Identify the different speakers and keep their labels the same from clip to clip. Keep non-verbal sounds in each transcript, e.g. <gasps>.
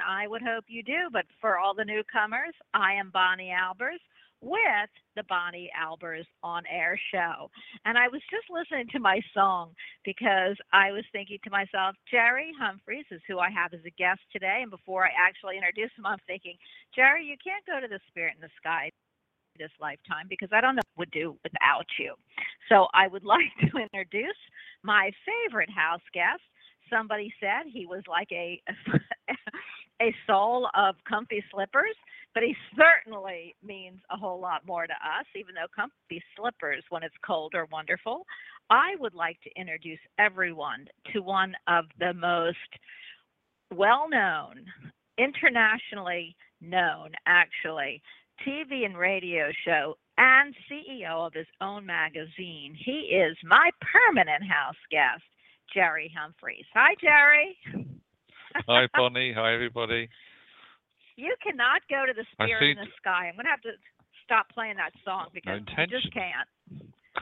Speaker 1: And I
Speaker 2: would hope you do, but for all the newcomers, I am Bonnie Albers with the Bonnie Albers on air show. And I was just listening to my song because I was thinking to myself, Jerry Humphreys is who I have as a guest today. And before I actually introduce him, I'm thinking, Jerry, you can't go to the Spirit in the Sky this lifetime because I don't know what would do without you. So I would <laughs> like to introduce my favorite house guest. Somebody said he was like a <laughs> a sole of comfy slippers, but he certainly means a whole lot more to us, even though comfy slippers when it's cold are wonderful. I would like to introduce everyone to one of the most well known internationally known, actually, TV and radio show and CEO of his own magazine. He is my permanent house guest, Jerry Humphreys. Hi, Jerry.
Speaker 3: Hi, Bonnie. Hi, everybody.
Speaker 2: You cannot go to the spirit in the sky. I'm going to have to stop playing that song because you just can't.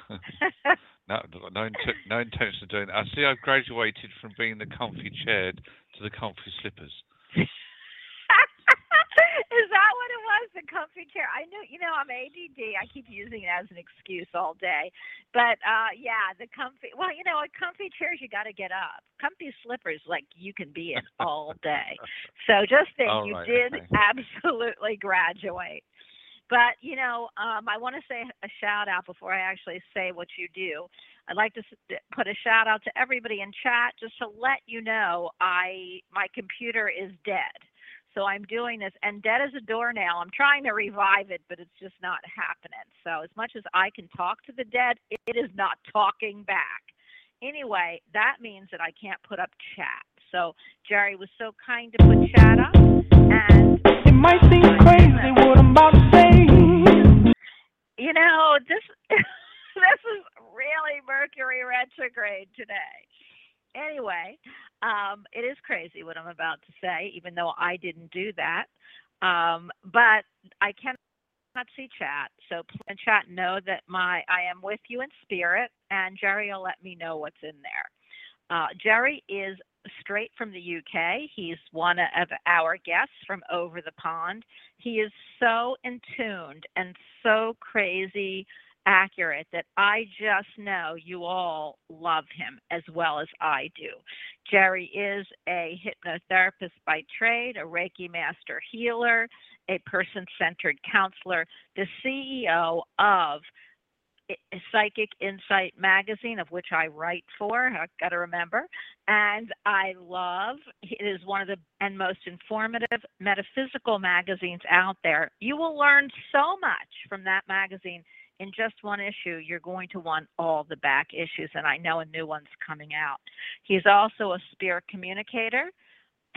Speaker 2: <laughs>
Speaker 3: No, no, no intention of doing it. I see I've graduated from being the comfy chair to the comfy slippers. <laughs>
Speaker 2: Is that was? The comfy chair. I know, you know, I'm ADD. I keep using it as an excuse all day. But uh yeah, the comfy. Well, you know, at comfy chairs you got to get up. Comfy slippers, like you can be in all day. <laughs> So just think,
Speaker 3: All
Speaker 2: you
Speaker 3: right,
Speaker 2: did
Speaker 3: okay.
Speaker 2: absolutely graduate. But you know, um, I want to say a shout out before I actually say what you do. I'd like to put a shout out to everybody in chat just to let you know I my computer is dead. So I'm doing this and dead as a doornail. I'm trying to revive it, but it's just not happening. So as much as I can talk to the dead, it it is not talking back. Anyway, that means that I can't put up chat. So Jerry was so kind to put chat up and
Speaker 1: It might seem crazy what I'm about to say.
Speaker 2: you know, this <laughs> this is really Mercury retrograde today. Anyway, um, it is crazy what I'm about to say, even though I didn't do that. Um, but I cannot see chat, so chat know that my I am with you in spirit, and Jerry will let me know what's in there. Uh, Jerry is straight from the UK. He's one of our guests from over the pond. He is so in tuned and so crazy accurate that I just know you all love him as well as I do. Jerry is a hypnotherapist by trade, a Reiki master healer, a person centered counselor, the CEO of Psychic Insight magazine, of which I write for. I've got to remember. And I love it is one of the and most informative metaphysical magazines out there. You will learn so much from that magazine in just one issue. You're going to want all the back issues, and I know a new one's coming out. He's also a spirit communicator.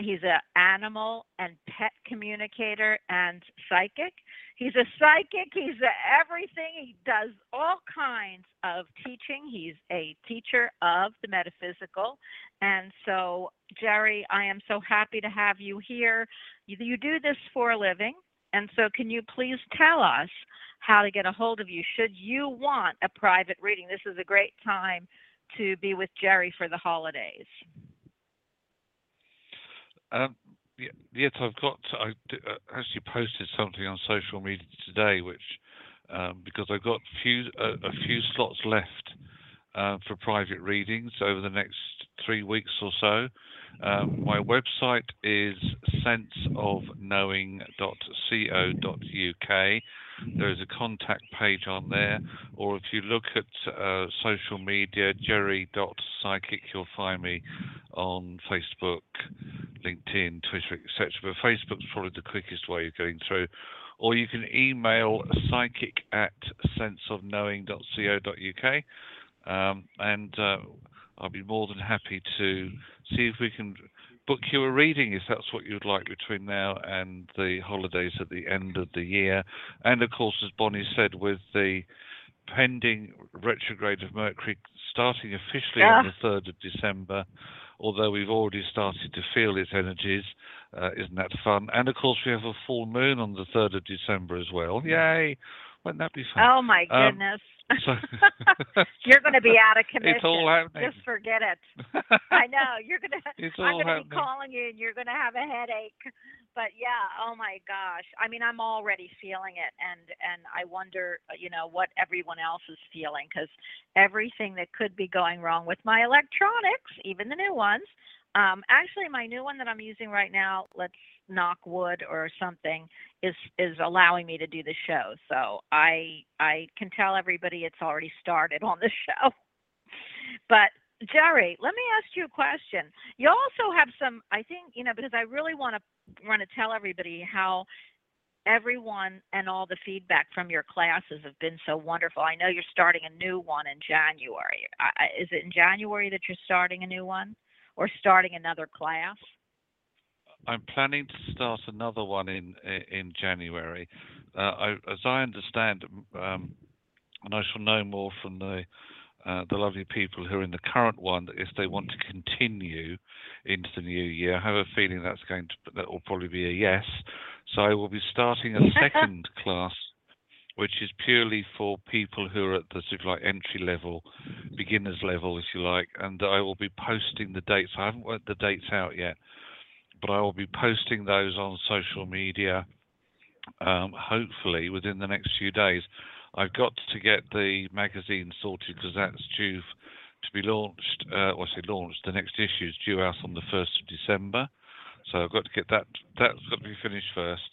Speaker 2: He's an animal and pet communicator and psychic. He's a psychic. He's a everything. He does all kinds of teaching. He's a teacher of the metaphysical. And so, Jerry, I am so happy to have you here. You, you do this for a living. And so, can you please tell us how to get a hold of you should you want a private reading? This is a great time to be with Jerry for the holidays.
Speaker 3: Um, yes, I've got. I uh, actually posted something on social media today, which um, because I've got few uh, a few slots left uh, for private readings over the next three weeks or so. Um, my website is senseofknowing.co.uk. There is a contact page on there, or if you look at uh, social media, jerry.psychic, you'll find me on Facebook, LinkedIn, Twitter, etc. But Facebook's probably the quickest way of getting through. Or you can email psychic at senseofknowing.co.uk, um, and uh, I'll be more than happy to see if we can book you a reading if that's what you'd like between now and the holidays at the end of the year. And of course, as Bonnie said, with the pending retrograde of Mercury starting officially on the 3rd of December, although we've already started to feel its energies. Uh, isn't that fun? And of course, we have a full moon on the 3rd of December as well. Yay! Won't that be fun?
Speaker 2: Oh my
Speaker 3: Um,
Speaker 2: goodness.
Speaker 3: So <laughs> <laughs>
Speaker 2: You're going to be out of commission.
Speaker 3: it's all happening.
Speaker 2: Just forget it. <laughs> I know you're going to.
Speaker 3: it's all I'm
Speaker 2: going to be calling you, and you're going to have a headache. But yeah, oh my gosh. I mean, I'm already feeling it, and and I wonder, you know, what everyone else is feeling because everything that could be going wrong with my electronics, even the new ones. Um, actually, my new one that I'm using right now, let's knock wood or something, is is allowing me to do the show. So I I can tell everybody it's already started on the <laughs> show. But Jerry, let me ask you a question. You also have some, I think, you know, because I really want to want to tell everybody how everyone and all the feedback from your classes have been so wonderful. I know you're starting a new one in January. Is it in January that you're starting a new one, or starting another class?
Speaker 3: I'm planning to start another one in in January. Uh, I, as I understand, um, and I shall know more from the uh, the lovely people who are in the current one that if they want to continue into the new year, I have a feeling that's going to that will probably be a yes. So I will be starting a <laughs> second class, which is purely for people who are at the sort of like entry level, beginners level, if you like, and I will be posting the dates. I haven't worked the dates out yet, but I will be posting those on social media. Um, hopefully within the next few days. I've got to get the magazine sorted because that's due to be launched. Uh, well, I say launched. The next issue is due out on the first of December, so I've got to get that. That's got to be finished first,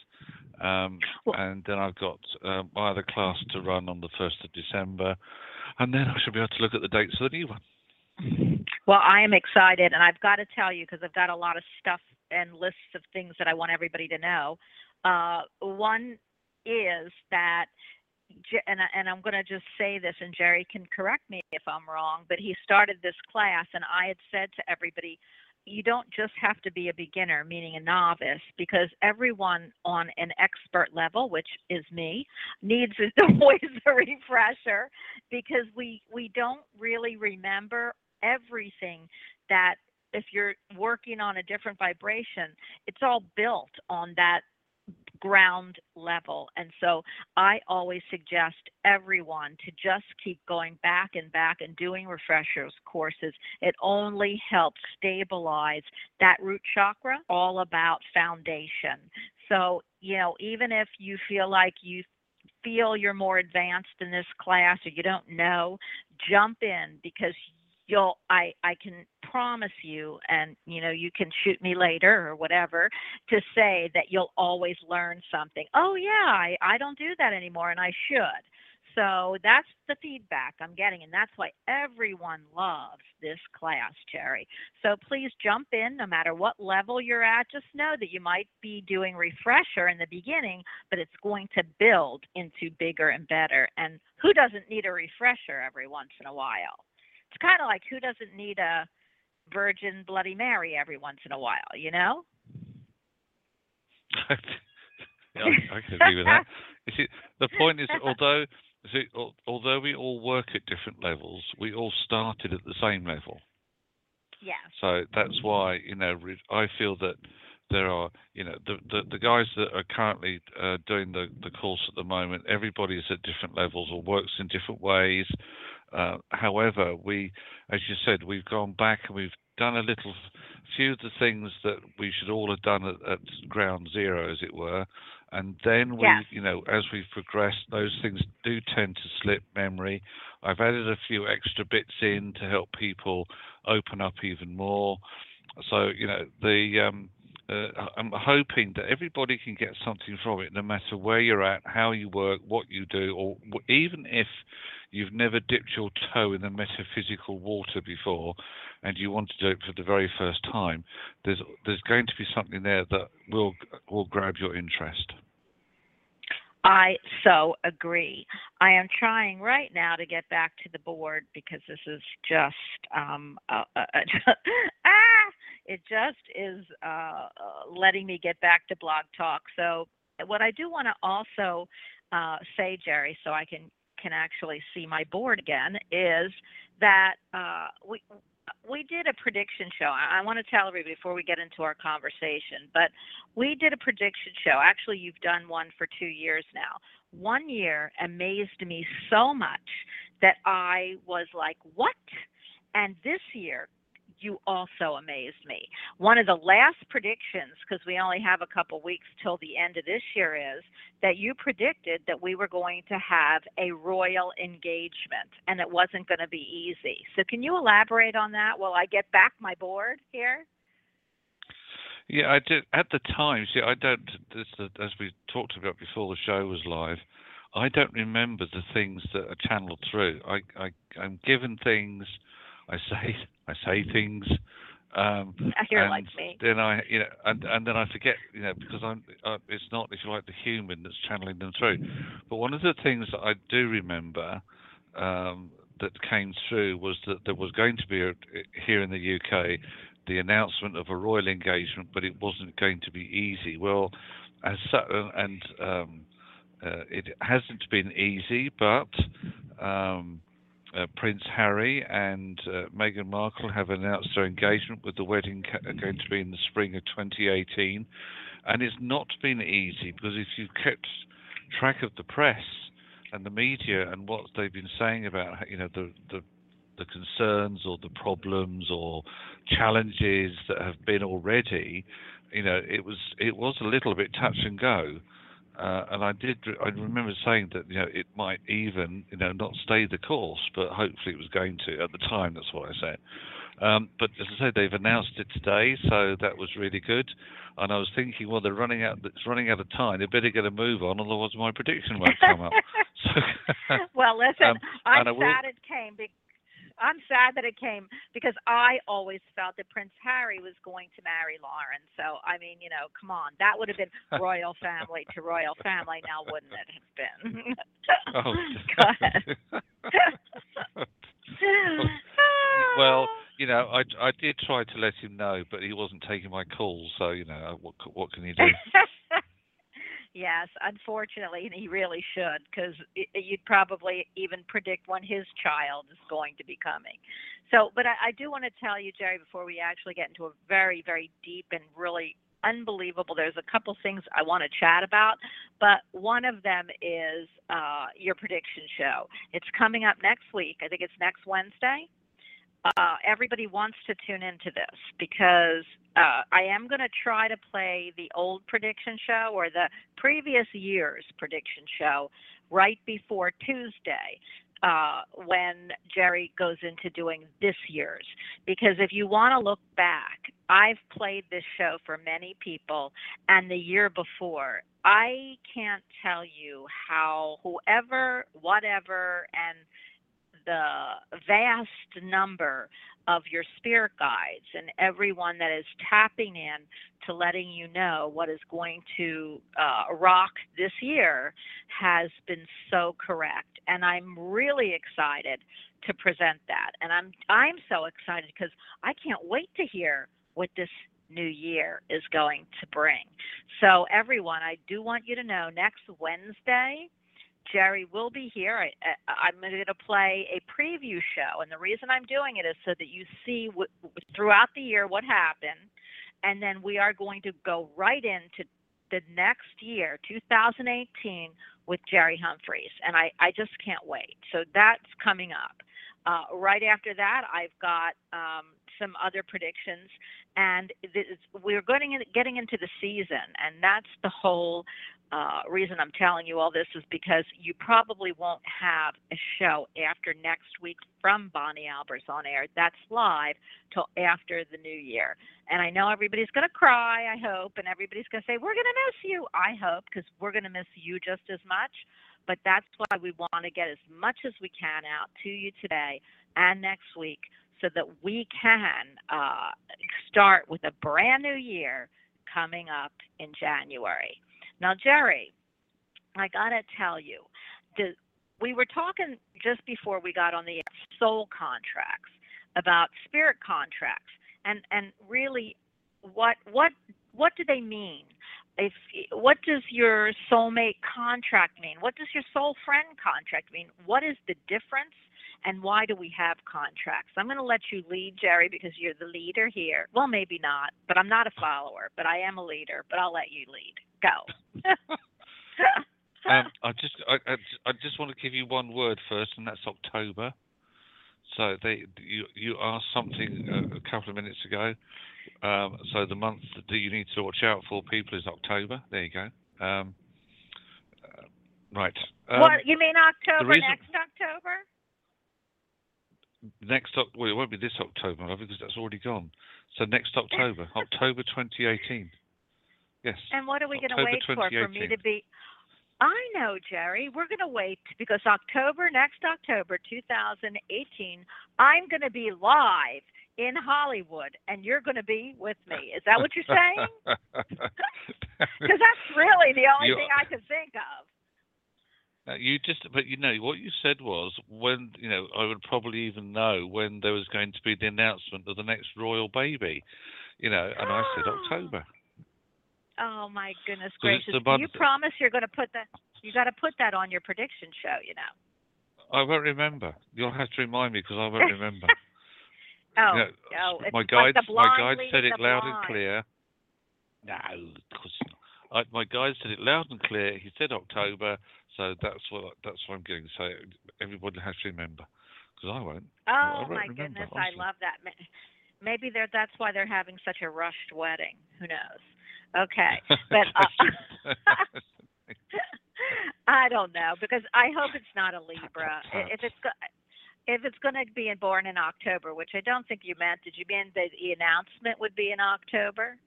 Speaker 3: um, and then I've got uh, my other class to run on the first of December, and then I shall be able to look at the dates for the new one.
Speaker 2: Well, I am excited, and I've got to tell you because I've got a lot of stuff and lists of things that I want everybody to know. Uh, one is that, and, I- and I'm going to just say this, and Jerry can correct me if I'm wrong, but he started this class, and I had said to everybody, you don't just have to be a beginner, meaning a novice, because everyone on an expert level, which is me, needs always <laughs> a refresher because we we don't really remember everything that if you're working on a different vibration, it's all built on that ground level. And so I always suggest everyone to just keep going back and back and doing refreshers courses. It only helps stabilize that root chakra, all about foundation. So, you know, even if you feel like you feel you're more advanced in this class or you don't know, jump in because you'll I I can promise you and you know you can shoot me later or whatever to say that you'll always learn something. Oh yeah, I I don't do that anymore and I should. So that's the feedback I'm getting and that's why everyone loves this class, Jerry. So please jump in no matter what level you're at. Just know that you might be doing refresher in the beginning, but it's going to build into bigger and better. And who doesn't need a refresher every once in a while? It's kind of like who doesn't need a Virgin Bloody Mary every once in a while, you know? <laughs>
Speaker 3: yeah, I, can agree with that. You see, the point is, although see, although we all work at different levels, we all started at the same level.
Speaker 2: Yes.
Speaker 3: So that's why you know I feel that there are you know the the, the guys that are currently uh, doing the the course at the moment. Everybody is at different levels or works in different ways. Uh, however, we, as you said, we've gone back and we've done a little few of the things that we should all have done at, at ground zero, as it were. And then we,
Speaker 2: Yes.
Speaker 3: you know, as we've progressed, those things do tend to slip memory. I've added a few extra bits in to help people open up even more. So, you know, the um, uh, I'm hoping that everybody can get something from it, no matter where you're at, how you work, what you do, or even if you've never dipped your toe in the metaphysical water before, and you want to do it for the very first time. There's there's going to be something there that will will grab your interest.
Speaker 2: I so agree. I am trying right now to get back to the board because this is just um <laughs> ah it just is uh, uh letting me get back to blog talk. So what I do want to also uh say Jerry so I can can actually see my board again is that uh we we did a prediction show. I, I want to tell everybody before we get into our conversation, but we did a prediction show. Actually, you've done one for two years now. One year amazed me so much that I was like, what? And this year, you also amazed me. One of the last predictions, because we only have a couple weeks till the end of this year, is that you predicted that we were going to have a royal engagement and it wasn't going to be easy. So, can you elaborate on that while I get back my board here?
Speaker 3: Yeah, I did at the time. See, I don't. As we talked about before the show was live, I don't remember the things that are channeled through. I, I I'm given things. I <laughs> say I say things. Um,
Speaker 2: You're
Speaker 3: and
Speaker 2: like me.
Speaker 3: then I, you know, and and then I forget, you know, because I'm. Uh, it's not, if you like, the human that's channeling them through. But one of the things that I do remember um, that came through was that there was going to be a, here in the UK the announcement of a royal engagement, but it wasn't going to be easy. Well, as so, and um, uh, it hasn't been easy, but um, uh, Prince Harry and uh, Meghan Markle have announced their engagement with the wedding ca- going to be in the spring of 2018. And it's not been easy because if you've kept track of the press and the media and what they've been saying about, you know, the, the the concerns or the problems or challenges that have been already, you know, it was it was a little bit touch and go. Uh, and I did. I remember saying that you know it might even you know not stay the course, but hopefully it was going to. At the time, that's what I said. Um, but as I say, they've announced it today, so that was really good. And I was thinking, well, they're running out. It's running out of time. They better get a move on, otherwise my prediction won't come up. <laughs> So, <laughs>
Speaker 2: well, listen,
Speaker 3: Um,
Speaker 2: I'm
Speaker 3: I will-
Speaker 2: it came. I'm sad that it came because I always felt that Prince Harry was going to marry Lauren. So I mean, you know, come on, that would have been <laughs> royal family to royal family. Now, wouldn't it have been?
Speaker 3: oh, <laughs> <laughs>
Speaker 2: Go ahead.
Speaker 3: well, you know, I I did try to let him know, but he wasn't taking my calls. So you know, what what can you do?
Speaker 2: Yes, unfortunately, and he really should, because you'd probably even predict when his child is going to be coming. So, but I, I do want to tell you, Jerry, before we actually get into a very, very deep and really unbelievable. There's a couple things I want to chat about, but one of them is uh, your prediction show. It's coming up next week. I think it's next Wednesday. Uh, everybody wants to tune into this because uh, I am going to try to play the old prediction show or the previous year's prediction show right before Tuesday uh, when Jerry goes into doing this year's. Because if you want to look back, I've played this show for many people, and the year before, I can't tell you how whoever, whatever, and the vast number of your spirit guides and everyone that is tapping in to letting you know what is going to uh, rock this year has been so correct. And i'm really excited to present that. And i'm i'm so excited because i can't wait to hear what this new year is going to bring. So everyone i do want you to know next wednesday Jerry will be here. I, I'm going to play a preview show, and the reason I'm doing it is so that you see throughout the year what happened, and then we are going to go right into the next year, 2018, with Jerry Humphreys, and I, I just can't wait. So that's coming up. Uh, right after that, I've got um, some other predictions, and this, we're getting into the season, and that's the whole uh, reason I'm telling you all this is because you probably won't have a show after next week from Bonnie Albers on air. That's live till after the new year. And I know everybody's going to cry, I hope, and everybody's going to say, We're going to miss you. I hope, because we're going to miss you just as much. But that's why we want to get as much as we can out to you today and next week so that we can uh, start with a brand new year coming up in January. Now, Jerry, I got to tell you, the, we were talking just before we got on the soul contracts about spirit contracts and and really what what what do they mean? If what does your soulmate contract mean? What does your soul friend contract mean? What is the difference and why do we have contracts? I'm going to let you lead jerry because you're the leader here. Well maybe not but i'm not a follower but i am a leader but i'll let you lead go <laughs>
Speaker 3: um, I just I, I, I just want to give you one word first, and that's October. So they you you asked something a, a couple of minutes ago. Um, so the month that you need to watch out for people is October. There you go. Um, uh, right. Um,
Speaker 2: what you mean october
Speaker 3: reason-
Speaker 2: next october
Speaker 3: Next well, it won't be this October, because that's already gone. So next <laughs> October, October 2018. Yes.
Speaker 2: And what are we going to wait for? For me to be. I know, Jerry. We're going to wait because October, next October 2018, I'm going to be live in Hollywood and you're going to be with me. Is that what you're saying? <laughs> <laughs> Because that's really the only
Speaker 3: You-
Speaker 2: thing I can think of.
Speaker 3: You just, but you know, what you said was when, you know, I would probably even know when there was going to be the announcement of the next royal baby, you know, and I said <gasps> October.
Speaker 2: Oh my goodness gracious! Do you promise you're going to put that? You got to put that on your prediction show. You know.
Speaker 3: I won't remember. You'll have to remind me because I won't remember. <laughs>
Speaker 2: Oh,
Speaker 3: You know,
Speaker 2: oh, it's
Speaker 3: my guide, my guide said it loud
Speaker 2: blind.
Speaker 3: and clear. No, of course not. I, my guide said it loud and clear. He said October, so that's what that's what I'm getting. So. Everybody has to remember because I won't. I
Speaker 2: Oh
Speaker 3: won't
Speaker 2: my
Speaker 3: remember,
Speaker 2: goodness,
Speaker 3: honestly.
Speaker 2: I love that. Maybe they're, that's why they're having such a rushed wedding. Who knows? Okay, <laughs> but uh, <laughs> I don't know because I hope it's not a Libra. If it's go- if it's going to be born in October, which I don't think you meant, did you mean that the announcement would be in October?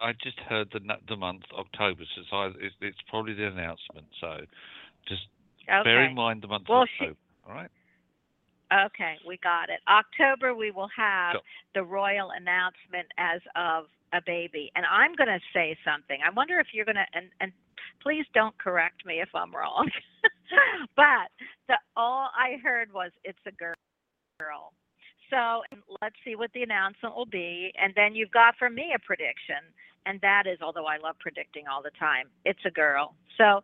Speaker 3: I just heard the the month October, so it's, either, it's, it's probably the announcement. So just
Speaker 2: Okay.
Speaker 3: bear in mind the month
Speaker 2: Well,
Speaker 3: of
Speaker 2: she-
Speaker 3: October. All right.
Speaker 2: Okay, we got it. October, we will have the royal announcement as of a baby. And I'm going to say something. I wonder if you're going to, and, and please don't correct me if I'm wrong, <laughs> but the, all I heard was it's a girl. So let's see what the announcement will be. And then you've got for me a prediction. And that is, although I love predicting all the time, it's a girl. So,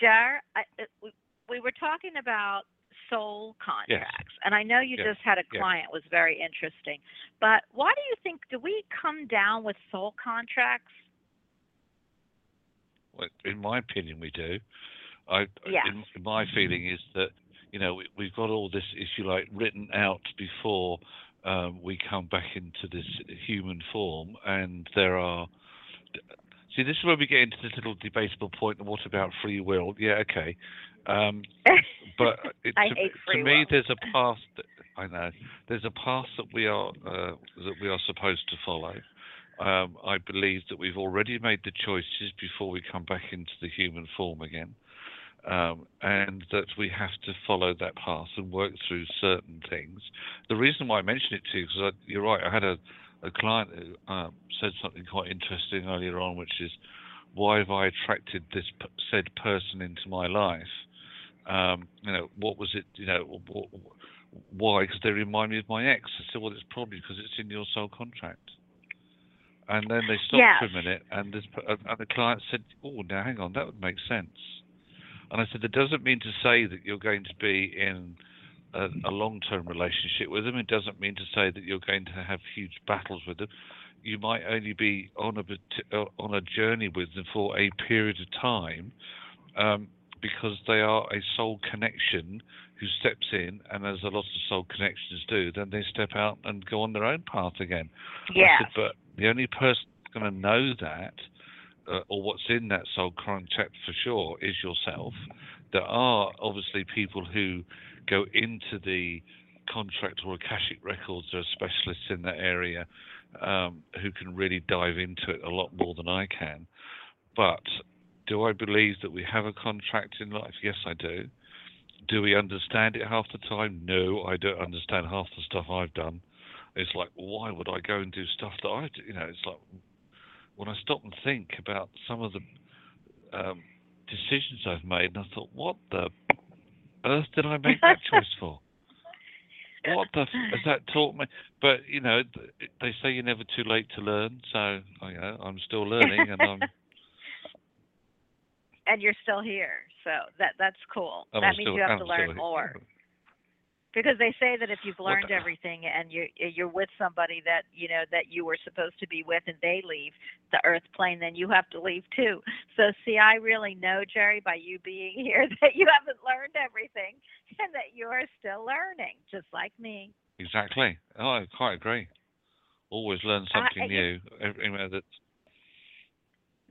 Speaker 2: Jar, I, we, we were talking about soul contracts. And I know you
Speaker 3: Yes.
Speaker 2: just had a
Speaker 3: Yes.
Speaker 2: client was very interesting. But why do you think do we come down with soul contracts?
Speaker 3: Well, in my opinion, we do. I,
Speaker 2: Yes.
Speaker 3: in, my feeling is that you know we, we've got all this issue like written out before um, we come back into this human form, and there are. See, this is where we get into this little debatable point. What about free will? Yeah, okay. Um, <laughs> but it, to, to me, there's a path. That, I know there's a path that we are uh, that we are supposed to follow. Um, I believe that we've already made the choices before we come back into the human form again, um, and that we have to follow that path and work through certain things. The reason why I mention it to you because you're right. I had a, a client who um, said something quite interesting earlier on, which is why have I attracted this p- said person into my life? Um, you know, what was it? You know, what, why? Because they remind me of my ex. I said, well, it's probably because it's in your soul contract. And then they stopped for a minute, and this and the client said, "Oh, now hang on, that would make sense." And I said, "That doesn't mean to say that you're going to be in a, a long-term relationship with them. It doesn't mean to say that you're going to have huge battles with them. You might only be on a uh, on a journey with them for a period of time, um, because they are a soul connection who steps in, and as a lot of soul connections do, then they step out and go on their own path again.
Speaker 2: Yes.
Speaker 3: said, but the only person going to know that, uh, or what's in that soul contract for sure, is yourself. There are obviously people who go into the contract or Akashic records. There are specialists in that area um, who can really dive into it a lot more than I can. But do I believe that we have a contract in life? Yes, I do. Do we understand it half the time? No, I don't understand half the stuff I've done. It's like, why would I go and do stuff that I do? You know, it's like when I stop and think about some of the um, decisions I've made, and I thought, what the earth did I make that <laughs> choice for? What the f- has that taught me? But you know, they say you're never too late to learn. So you know, I'm still learning, and I'm
Speaker 2: and you're still here. So that that's cool.
Speaker 3: I'm
Speaker 2: that means
Speaker 3: still,
Speaker 2: you have
Speaker 3: I'm
Speaker 2: to learn more. Because they say that if you've learned everything and you you're with somebody that you know that you were supposed to be with and they leave the earth plane, then you have to leave too. So see, I really know Jerry by you being <laughs> here that you haven't learned everything and that you are still learning, just like me.
Speaker 3: Exactly. Oh, I quite agree. Always learn something new. You know, that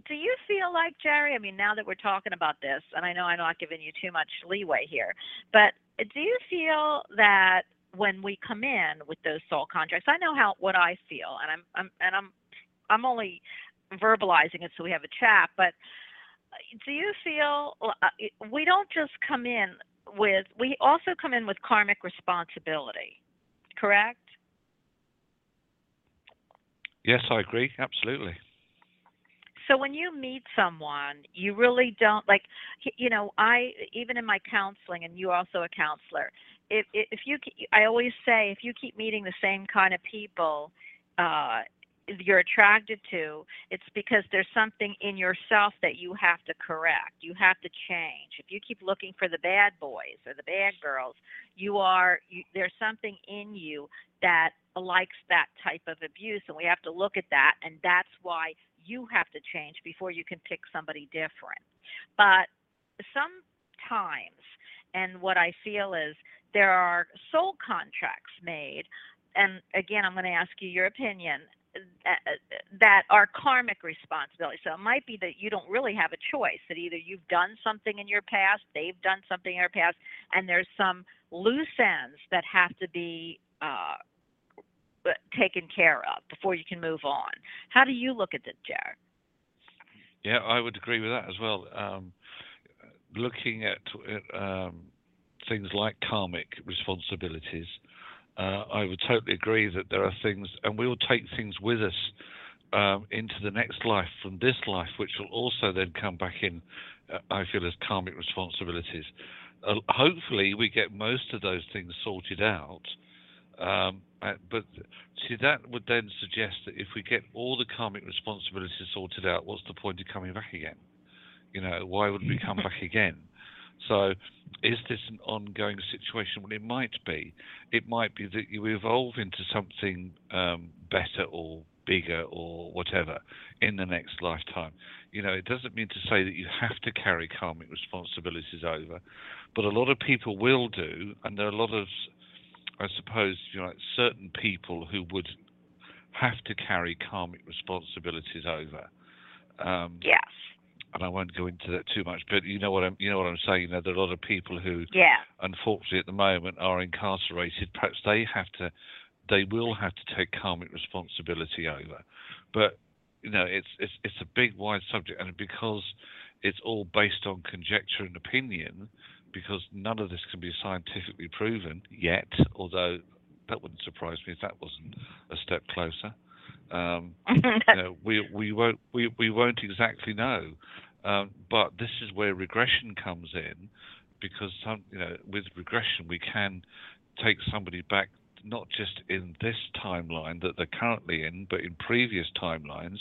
Speaker 2: do you feel like Jerry? I mean, now that we're talking about this, and I know I'm not giving you too much leeway here, but do you feel that when we come in with those soul contracts, I know how what I feel, and I'm, I'm and I'm I'm only verbalizing it so we have a chat, but do you feel uh, we don't just come in with we also come in with karmic responsibility, correct?
Speaker 3: yes, I agree. Absolutely.
Speaker 2: So when you meet someone, you really don't like you know, I even in my counseling and you also a counselor. If if you I always say if you keep meeting the same kind of people, uh you're attracted to, it's because there's something in yourself that you have to correct. You have to change. If you keep looking for the bad boys or the bad girls, you are you, there's something in you that likes that type of abuse and we have to look at that and that's why you have to change before you can pick somebody different. But sometimes and what I feel is there are soul contracts made and again, I'm going to ask you your opinion that are karmic responsibility. So it might be that you don't really have a choice, that either you've done something in your past, they've done something in their past, and there's some loose ends that have to be uh, taken care of before you can move on. How do you look at it, Jared?
Speaker 3: Yeah, I would agree with that as well. Um, looking at um, things like karmic responsibilities, uh, I would totally agree that there are things, and we will take things with us um, into the next life from this life, which will also then come back in, uh, I feel, as karmic responsibilities. Uh, hopefully, we get most of those things sorted out. Um, but see, that would then suggest that if we get all the karmic responsibilities sorted out, what's the point of coming back again? You know, why would we come back <laughs> again? So, is this an ongoing situation? Well, it might be. It might be that you evolve into something um, better or bigger or whatever in the next lifetime. You know, it doesn't mean to say that you have to carry karmic responsibilities over, but a lot of people will do, and there are a lot of, I suppose, you know, certain people who would have to carry karmic responsibilities over. Um,
Speaker 2: yes
Speaker 3: and I won't go into that too much, but you know what I'm you know what I'm saying. You know, there are a lot of people who,
Speaker 2: yeah.
Speaker 3: unfortunately, at the moment are incarcerated. Perhaps they have to, they will have to take karmic responsibility over. But you know, it's it's it's a big, wide subject, and because it's all based on conjecture and opinion, because none of this can be scientifically proven yet. Although that wouldn't surprise me if that wasn't a step closer. Um, <laughs> you know, we we won't we, we won't exactly know, um, but this is where regression comes in, because some you know with regression we can take somebody back not just in this timeline that they're currently in, but in previous timelines,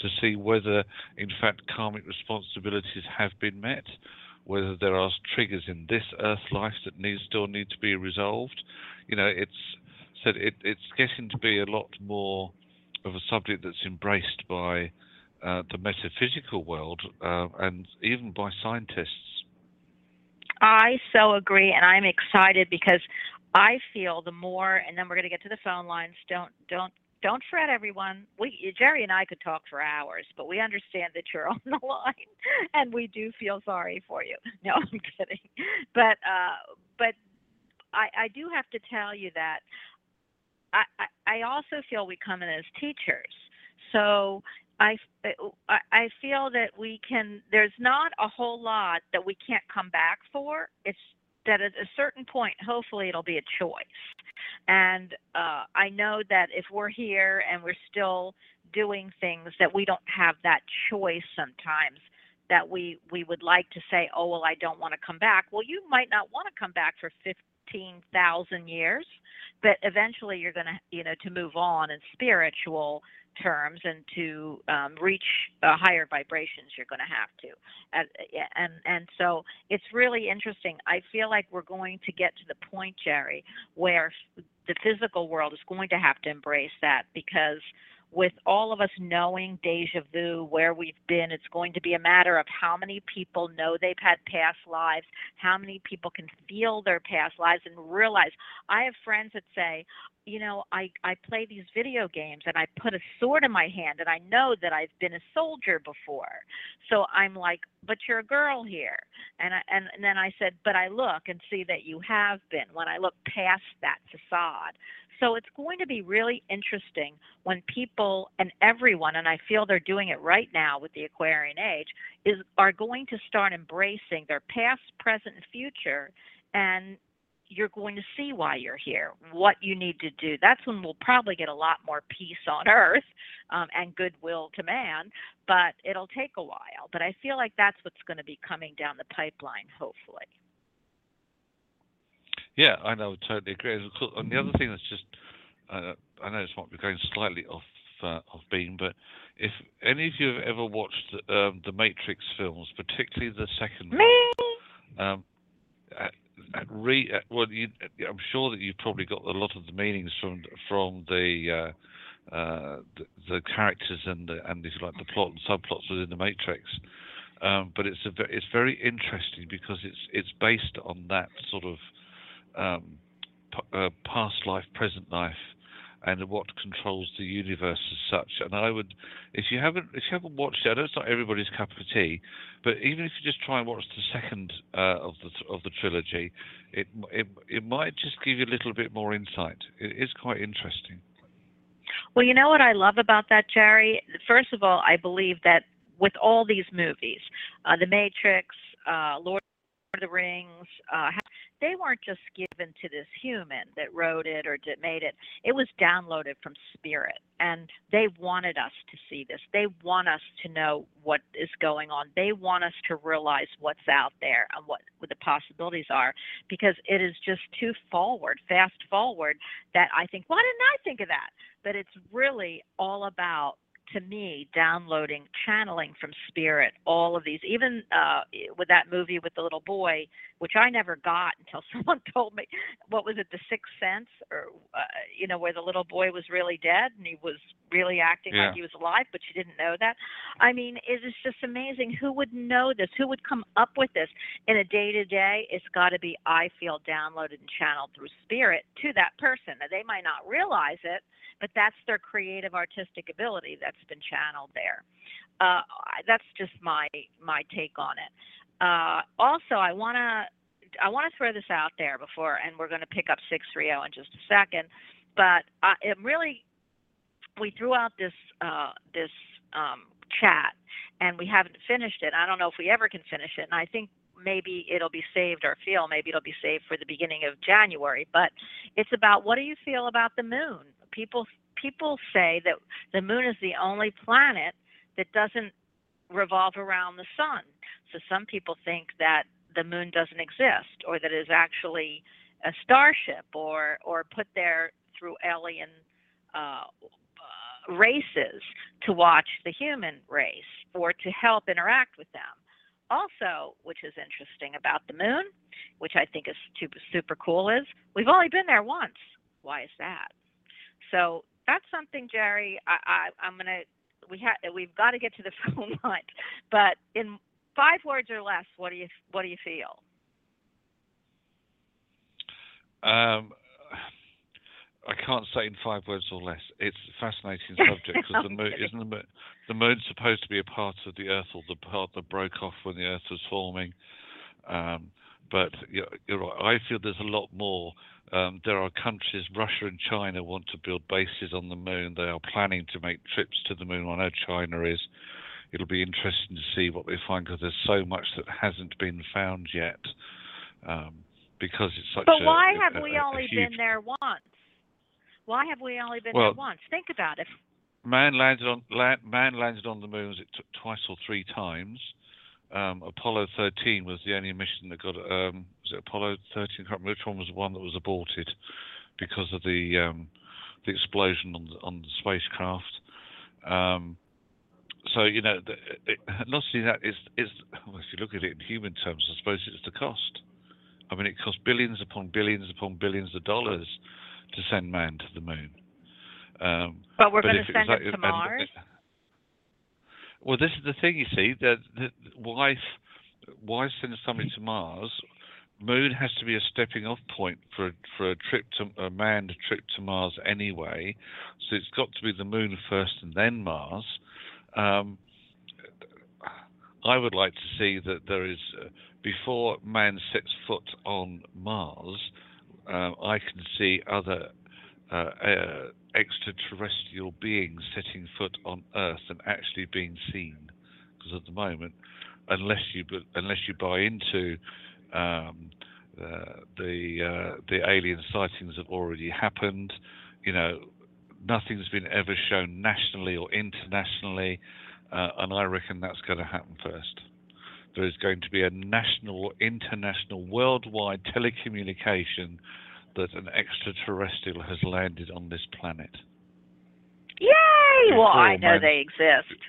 Speaker 3: to see whether in fact karmic responsibilities have been met, whether there are triggers in this Earth life that need still need to be resolved. You know, it's said it, it's getting to be a lot more of a subject that's embraced by uh, the metaphysical world uh, and even by scientists.
Speaker 2: I so agree, and I'm excited because I feel the more, and then we're going to get to the phone lines. Don't don't don't fret, everyone. We Jerry and I could talk for hours, but we understand that you're <laughs> on the line, and we do feel sorry for you. No, I'm <laughs> kidding, but uh, but I I do have to tell you that I, I also feel we come in as teachers. So I, I feel that we can, there's not a whole lot that we can't come back for. It's that at a certain point, hopefully it'll be a choice. And uh, I know that if we're here and we're still doing things that we don't have that choice sometimes that we we would like to say oh well I don't want to come back well you might not want to come back for 15,000 years but eventually you're going to you know to move on in spiritual terms and to um, reach uh, higher vibrations you're going to have to. And, and and so it's really interesting. I feel like we're going to get to the point jerry where the physical world is going to have to embrace that because with all of us knowing deja vu, where we've been, it's going to be a matter of how many people know they've had past lives, how many people can feel their past lives and realize. I have friends that say, you know, I, I play these video games and I put a sword in my hand and I know that I've been a soldier before. So I'm like, but you're a girl here. And, I, and, and then I said, but I look and see that you have been when I look past that facade. So it's going to be really interesting when people and everyone, and I feel they're doing it right now with the Aquarian age, is are going to start embracing their past, present, and future, and you're going to see why you're here, what you need to do. That's when we'll probably get a lot more peace on earth um, and goodwill to man, but it'll take a while. But I feel like that's what's going to be coming down the pipeline, hopefully.
Speaker 3: Yeah, I know, totally agree. And of course- and the other thing that's just, uh, I know this might be going slightly off uh, off beam, but if any of you have ever watched um, the Matrix films, particularly the second one, um, at, at re, at, well, you, I'm sure that you've probably got a lot of the meanings from from the uh, uh, the, the characters and the, and if you like the plot and subplots within the Matrix. Um, but it's a it's very interesting because it's it's based on that sort of um, p- uh, past life, present life, and what controls the universe as such. And I would, if you haven't if you haven't watched it, I know it's not everybody's cup of tea, but even if you just try and watch the second uh, of the of the trilogy, it it it might just give you a little bit more insight. It is quite interesting.
Speaker 2: Well, you know what I love about that, Jerry? First of all, I believe that with all these movies, uh, The Matrix, uh, Lord of the Rings, uh, they weren't just given to this human that wrote it or did, made it. It was downloaded from spirit, and they wanted us to see this. They want us to know what is going on. They want us to realize what's out there and what, what the possibilities are, because it is just too forward, fast forward. That I think, why didn't I think of that? But it's really all about to me downloading channeling from spirit all of these even uh with that movie with the little boy which i never got until <laughs> someone told me what was it the sixth sense or uh, you know where the little boy was really dead and he was really acting
Speaker 3: Yeah.
Speaker 2: like he was alive but you didn't know that i mean it is just amazing who would know this who would come up with this in a day to day it's got to be i feel downloaded and channeled through spirit to that person now they might not realize it but that's their creative artistic ability that's been channeled there. Uh, I- that's just my my take on it. Uh, also, I want to I want to throw this out there before, and we're going to pick up six three zero in just a second. But I, it really, we threw out this uh, this um, chat, and we haven't finished it. I don't know if we ever can finish it, and I think maybe it'll be saved or feel maybe it'll be saved for the beginning of January. But it's about what do you feel about the moon? People people say that the moon is the only planet that doesn't revolve around the sun. So some people think that the moon doesn't exist or that it is actually a starship or or put there through alien uh, uh, races to watch the human race or to help interact with them. Also, which is interesting about the moon, which I think is super, super cool, is we've only been there once. Why is that? So that's something, Jerry. I, I, I'm gonna. We have. We've got to get to the <laughs> phone line, but in five words or less, what do you what do you feel?
Speaker 3: Um, I can't say in five words or less. It's a fascinating subject because the <laughs> moon isn't the moon. The moon's supposed to be a part of the Earth, or the part that broke off when the Earth was forming. Um, but you're, you're right. I feel there's a lot more. Um, there are countries, Russia and China, want to build bases on the moon. They are planning to make trips to the moon. I know China is. It'll be interesting to see what they find because there's so much that hasn't been found yet. Um, because it's such
Speaker 2: But
Speaker 3: a,
Speaker 2: why have
Speaker 3: a-
Speaker 2: we
Speaker 3: a
Speaker 2: only
Speaker 3: huge
Speaker 2: been there once? Why have we only been
Speaker 3: Well-
Speaker 2: there once? Think about it.
Speaker 3: Man landed on la- man landed on the moon was it t- twice or three times. Um, Apollo 13 was the only mission that got. Um, was it Apollo 13? I can't remember which one was the one that was aborted because of the um, the explosion on the on the spacecraft. So you know, the, it, <laughs> not only that is is well, if you look at it in human terms, I suppose it's the cost. I mean, it costs billions upon billions upon billions of dollars to send man to the moon. Um,
Speaker 2: But we're going to send it to Mars.
Speaker 3: well, this is the thing. You see, that, that why why send somebody to Mars? Moon has to be a stepping off point for for a trip to a manned trip to Mars anyway. So it's got to be the Moon first and then Mars. Um, I would like to see that there is uh, before man sets foot on Mars. Um, I can see other uh, uh, extraterrestrial beings setting foot on Earth and actually being seen. Because at the moment, unless you unless you buy into um, uh, the uh, the alien sightings have already happened. You know, nothing's been ever shown nationally or internationally, uh, and I reckon that's going to happen first. There is going to be a national, international, worldwide telecommunication that an extraterrestrial has landed on this planet
Speaker 2: Yay! Well, I know
Speaker 3: man-
Speaker 2: they exist.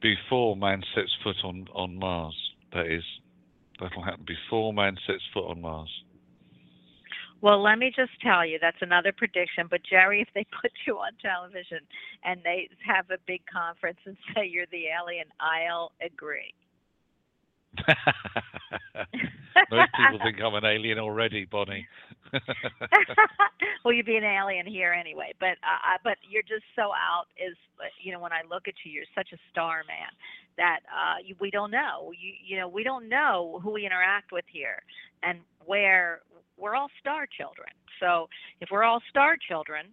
Speaker 3: before man sets foot on on Mars. That is, that'll happen before man sets foot on Mars.
Speaker 2: Well, let me just tell you, that's another prediction. But Jerry, if they <laughs> put you on television and they have a big conference and say you're the alien, I'll agree. <laughs>
Speaker 3: Most people think I'm an alien already, Bonnie. <laughs>
Speaker 2: well, you'd be an alien here anyway. But uh, uh, but you're just so out. Is you know when I look at you, you're such a star man that uh, you, we don't know. You you know we don't know who we interact with here and where we're all star children. So if we're all star children,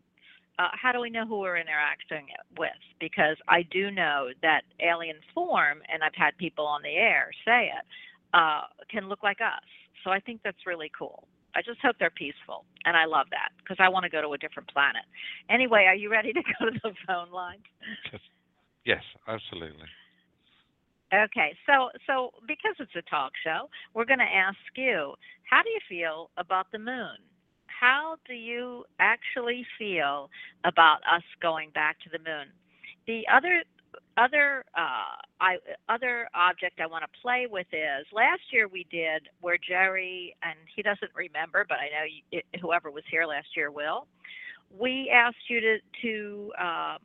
Speaker 2: uh, how do we know who we're interacting with? Because I do know that alien form, and I've had people on the air say it, uh, can look like us. So I think that's really cool. I just hope they're peaceful, and I love that because I want to go to a different planet. Anyway, are you ready to <laughs> go to the phone line?
Speaker 3: yes, absolutely.
Speaker 2: Okay, so so because it's a talk show, we're going to ask you, how do you feel about the moon? How do you actually feel about us going back to the moon? The other other uh, I, other object I want to play with is last year we did where Jerry and he doesn't remember, but I know you, it, whoever was here last year will. We asked you to to um,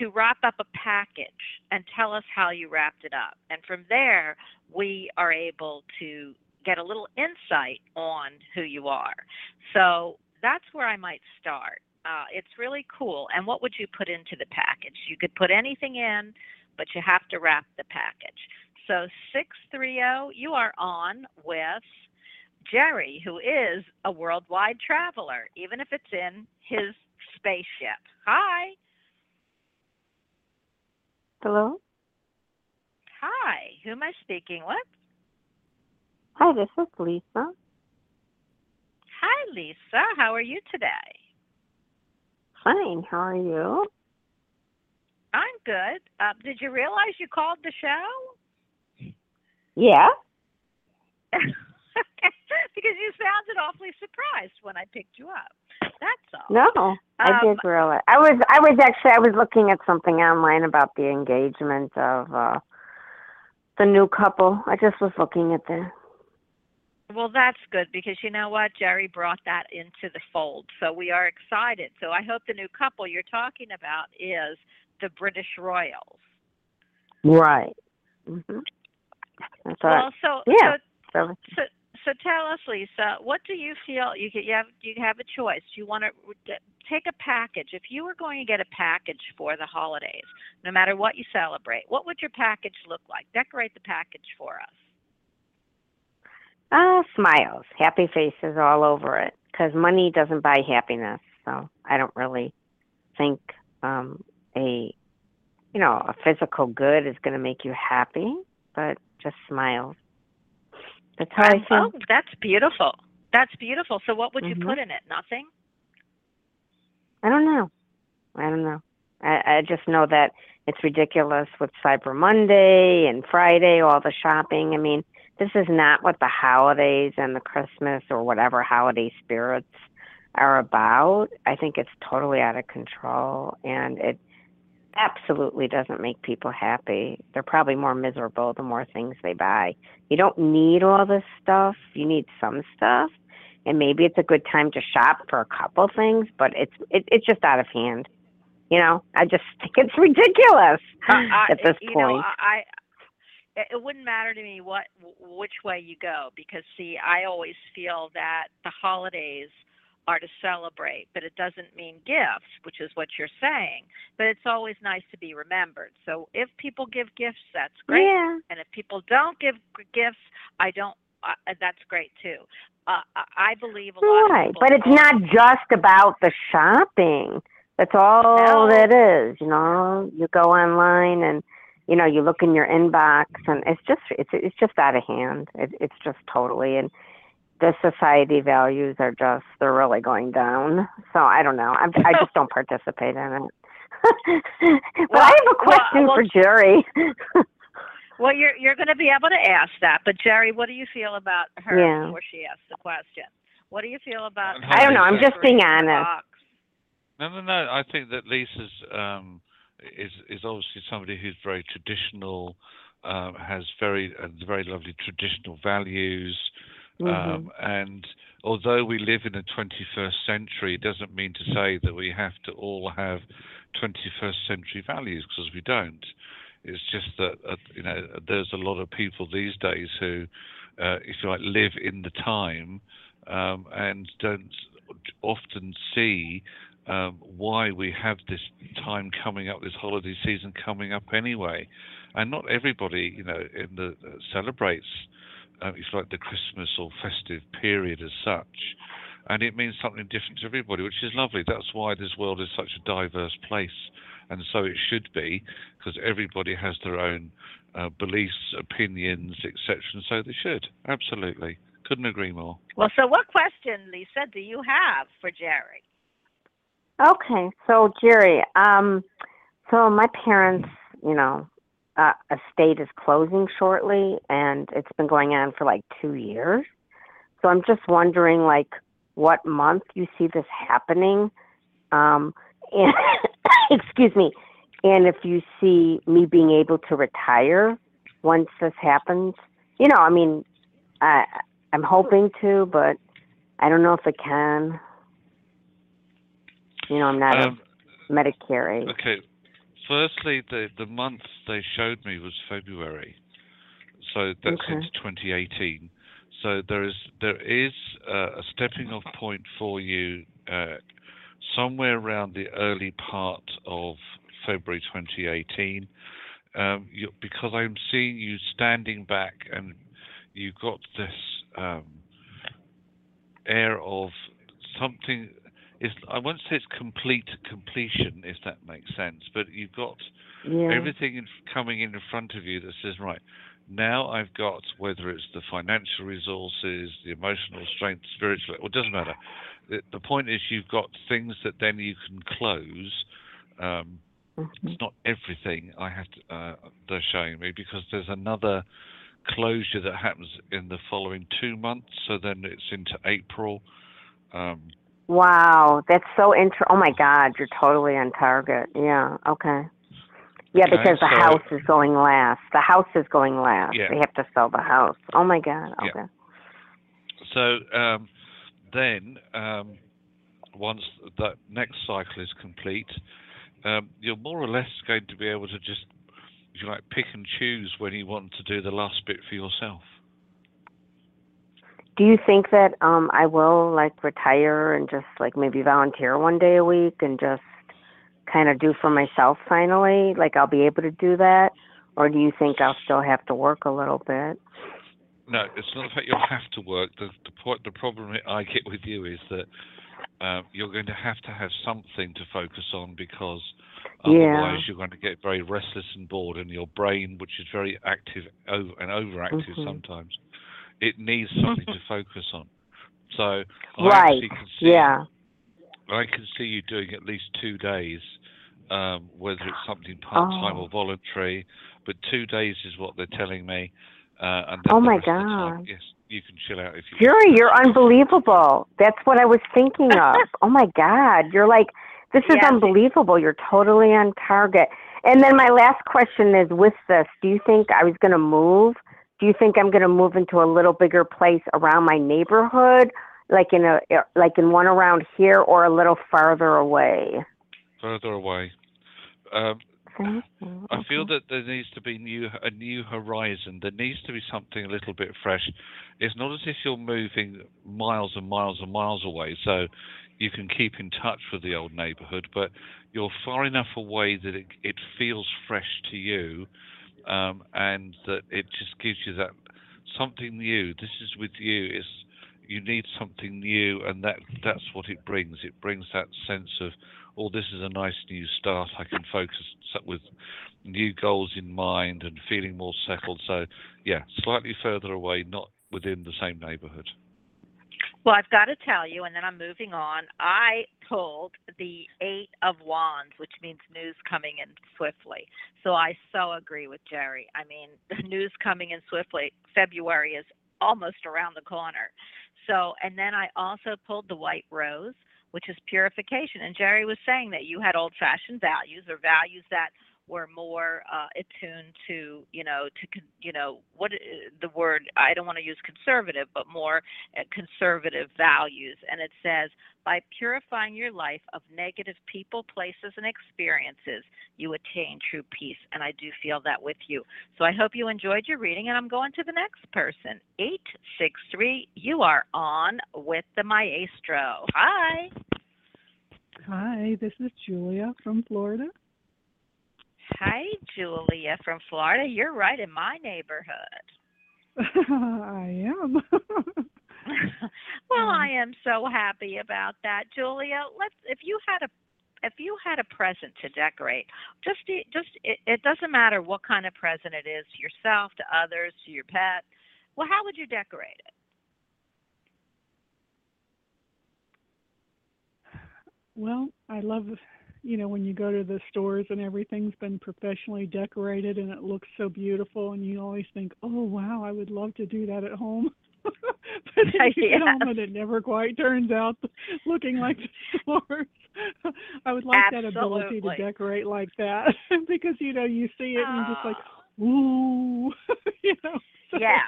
Speaker 2: to wrap up a package and tell us how you wrapped it up, and from there we are able to get a little insight on who you are. So that's where I might start. Uh, it's really cool. And what would you put into the package? You could put anything in, but you have to wrap the package. So 630, you are on with Jerry, who is a worldwide traveler, even if it's in his spaceship. Hi.
Speaker 4: Hello?
Speaker 2: Hi. Who am I speaking with?
Speaker 4: Hi, this is Lisa.
Speaker 2: Hi, Lisa. How are you today?
Speaker 4: Fine, how are you?
Speaker 2: I'm good. Uh, did you realize you called the show?
Speaker 4: Yeah? <laughs> <laughs>
Speaker 2: because you sounded awfully surprised when I picked you up. That's all.
Speaker 4: No, I
Speaker 2: Um,
Speaker 4: did realize. I was I was actually I was looking at something online about the engagement of uh the new couple. I just was looking at that.
Speaker 2: Well, that's good because you know what? Jerry brought that into the fold. So we are excited. So I hope the new couple you're talking about is the British Royals.
Speaker 4: Right. Mhm. I thought
Speaker 2: Well, so
Speaker 4: yeah.
Speaker 2: so
Speaker 4: so
Speaker 2: so tell us, Lisa, what do you feel you you have you have a choice. Do you want to take a package. If you were going to get a package for the holidays, no matter what you celebrate, what would your package look like? Decorate the package for us.
Speaker 4: uh smiles, happy faces all over it cuz money doesn't buy happiness. So I don't really think um a you know, a physical good is going to make you happy, but just smiles. That's how I feel.
Speaker 2: oh, that's beautiful. That's beautiful. So what would you
Speaker 4: Mhm.
Speaker 2: put in it? Nothing.
Speaker 4: I don't know. I don't know. I, I just know that it's ridiculous with Cyber Monday and Friday, all the shopping. I mean, this is not what the holidays and the Christmas or whatever holiday spirits are about. I think it's totally out of control and it absolutely doesn't make people happy. They're probably more miserable the more things they buy. You don't need all this stuff. You need some stuff. And maybe it's a good time to shop for a couple things, but it's it, it's just out of hand. You know, I just <laughs> think it's ridiculous
Speaker 2: Uh, I,
Speaker 4: at this
Speaker 2: you
Speaker 4: point.
Speaker 2: know, I, I it wouldn't matter to me what which way you go because see, I always feel that the holidays are to celebrate, but it doesn't mean gifts, which is what you're saying. But it's always nice to be remembered. So if people give gifts, that's great.
Speaker 4: Yeah.
Speaker 2: And if people don't give gifts, I don't. Uh, that's great too. Uh, I- believe a lot
Speaker 4: Right.
Speaker 2: of.
Speaker 4: But it's not just about the shopping. That's all
Speaker 2: No.
Speaker 4: that is, you know. You go online and you know, you look in your inbox and it's just it's it's just out of hand. It, it's just totally and the society values are just they're really going down. So I don't know. I'm, I just don't participate in it. <laughs> but
Speaker 2: Well,
Speaker 4: I have a question
Speaker 2: well-
Speaker 4: for Jerry. <laughs>
Speaker 2: Well, you're you're going to be able to ask that. But Jerry, what do you feel about her
Speaker 4: Yeah.
Speaker 2: before she asks the question? What do you feel about?
Speaker 3: I
Speaker 4: don't know, I'm just being honest.
Speaker 2: box?
Speaker 3: No, no, no. I think that Lisa's um, is is obviously somebody who's very traditional, um, has very uh, very lovely traditional values,
Speaker 4: Mhm.
Speaker 3: um, and although we live in the 21st century, it doesn't mean to say that we have to all have 21st century values because we don't. It's just that uh, you know there's a lot of people these days who, uh, if you like, live in the time um, and don't often see um, why we have this time coming up, this holiday season coming up anyway. And not everybody, you know, in the uh, celebrates, uh, if you like, the Christmas or festive period as such. And it means something different to everybody, which is lovely. That's why this world is such a diverse place. And so it should be, because everybody has their own uh, beliefs, opinions, etc. And so they should. Absolutely. Couldn't agree more.
Speaker 2: Well, so what question, Lisa, do you have for Jerry?
Speaker 4: Okay, so Jerry, um, so my parents, you know, uh, estate is closing shortly, and it's been going on for like two years. So I'm just wondering, like, what month you see this happening, um, and <coughs> excuse me, and if you see me being able to retire once this happens. You know, I mean, I I'm hoping to, but I don't know if I can. You know, I'm not
Speaker 3: Um,
Speaker 4: a Medicare. age.
Speaker 3: Okay. Firstly, the the month they showed me was February, so that's
Speaker 4: Okay.
Speaker 3: into 2018. So there is there is uh, a stepping off point for you uh, somewhere around the early part of February 2018. Um, you, because I'm seeing you standing back and you've got this um, air of something is I won't say it's complete completion, if that makes sense, but you've got
Speaker 4: Yeah.
Speaker 3: everything in, coming in in front of you that says, right, now I've got whether it's the financial resources, the emotional strength, spiritual, it doesn't matter. The, the point is you've got things that then you can close. Um, it's not everything I have to, uh, they're showing me because there's another closure that happens in the following two months. So then it's into April. Um,
Speaker 4: Wow, that's so inter. Oh my God, you're totally on target. Yeah. Okay. Yeah, because the
Speaker 3: so-
Speaker 4: house is going last. The house is going last.
Speaker 3: Yeah.
Speaker 4: They have to sell the house. Oh my God.
Speaker 3: Yeah.
Speaker 4: Okay.
Speaker 3: So um, then, um, once that next cycle is complete, um, you're more or less going to be able to just, if you like, pick and choose when you want to do the last bit for yourself.
Speaker 4: Do you think that um I will like retire and just like maybe volunteer one day a week and just kind of do for myself finally? Like I'll be able to do that, or do you think I'll still have to work a little bit?
Speaker 3: No, it's not the fact you'll have to work. The the point, the problem I get with you is that uh, you're going to have to have something to focus on because
Speaker 4: Yeah.
Speaker 3: otherwise you're going to get very restless and bored, and your brain, which is very active over, and overactive
Speaker 4: Mhm.
Speaker 3: sometimes, it needs something to <laughs> focus on. So I
Speaker 4: right.
Speaker 3: actually can see,
Speaker 4: Yeah.
Speaker 3: I can see you doing at least two days, um, whether it's something part time
Speaker 4: Oh.
Speaker 3: or voluntary, but two days is what they're telling me. Uh, and
Speaker 4: Oh my
Speaker 3: rest time,
Speaker 4: God.
Speaker 3: yes, you can chill out if you.
Speaker 4: Fury, you're unbelievable. That's what I was thinking of. <laughs> oh my God. You're like, this is
Speaker 2: Yes.
Speaker 4: unbelievable. You're totally on target. And then my last question is with this, do you think I was going to move? Do you think I'm going to move into a little bigger place around my neighborhood, like in a like in one around here or a little farther away?
Speaker 3: further away. Um,
Speaker 4: you.
Speaker 3: I feel that there needs to be new a new horizon. There needs to be something a little bit fresh. It's not as if you're moving miles and miles and miles away, so you can keep in touch with the old neighbourhood, but you're far enough away that it, it feels fresh to you, um, and that it just gives you that something new. This is with you. It's you need something new, and that that's what it brings. It brings that sense of, oh, this is a nice new start. I can focus with new goals in mind and feeling more settled. So, yeah, slightly further away, not within the same neighbourhood.
Speaker 2: Well, I've got to tell you, and then I'm moving on. I pulled the Eight of Wands, which means news coming in swiftly. So I so agree with Jerry. I mean, the <laughs> news coming in swiftly. February is almost around the corner. So, and then I also pulled the White Rose, which is purification. And Jerry was saying that you had old fashioned values or values that were more uh, attuned to, you know, to, you know, what the word, I don't want to use conservative, but more uh, conservative values. And it says, by purifying your life of negative people, places, and experiences, you attain true peace. And I do feel that with you. So I hope you enjoyed your reading. And I'm going to the next person. 863, you are on with the Maestro. Hi.
Speaker 5: Hi, this is Julia from Florida.
Speaker 2: Hi, Julia from Florida. You're right in my neighborhood. <laughs>
Speaker 5: I am. <laughs>
Speaker 2: well,
Speaker 5: Um,
Speaker 2: I am so happy about that, Julia. Let's if you had a if you had a present to decorate, just just it, it doesn't matter what kind of present it is to yourself, to others, to your pet. Well, how would you decorate it?
Speaker 5: well, I love, you know, when you go to the stores and everything's been professionally decorated and it looks so beautiful, and you always think, oh, wow, I would love to do that at home. <laughs> but then you get home and it never quite turns out looking like the <laughs> stores. I would like that ability to decorate like that <laughs> because, you know, you see it and you're just like,
Speaker 2: Oh,
Speaker 5: ooh, you know. So
Speaker 2: Yeah,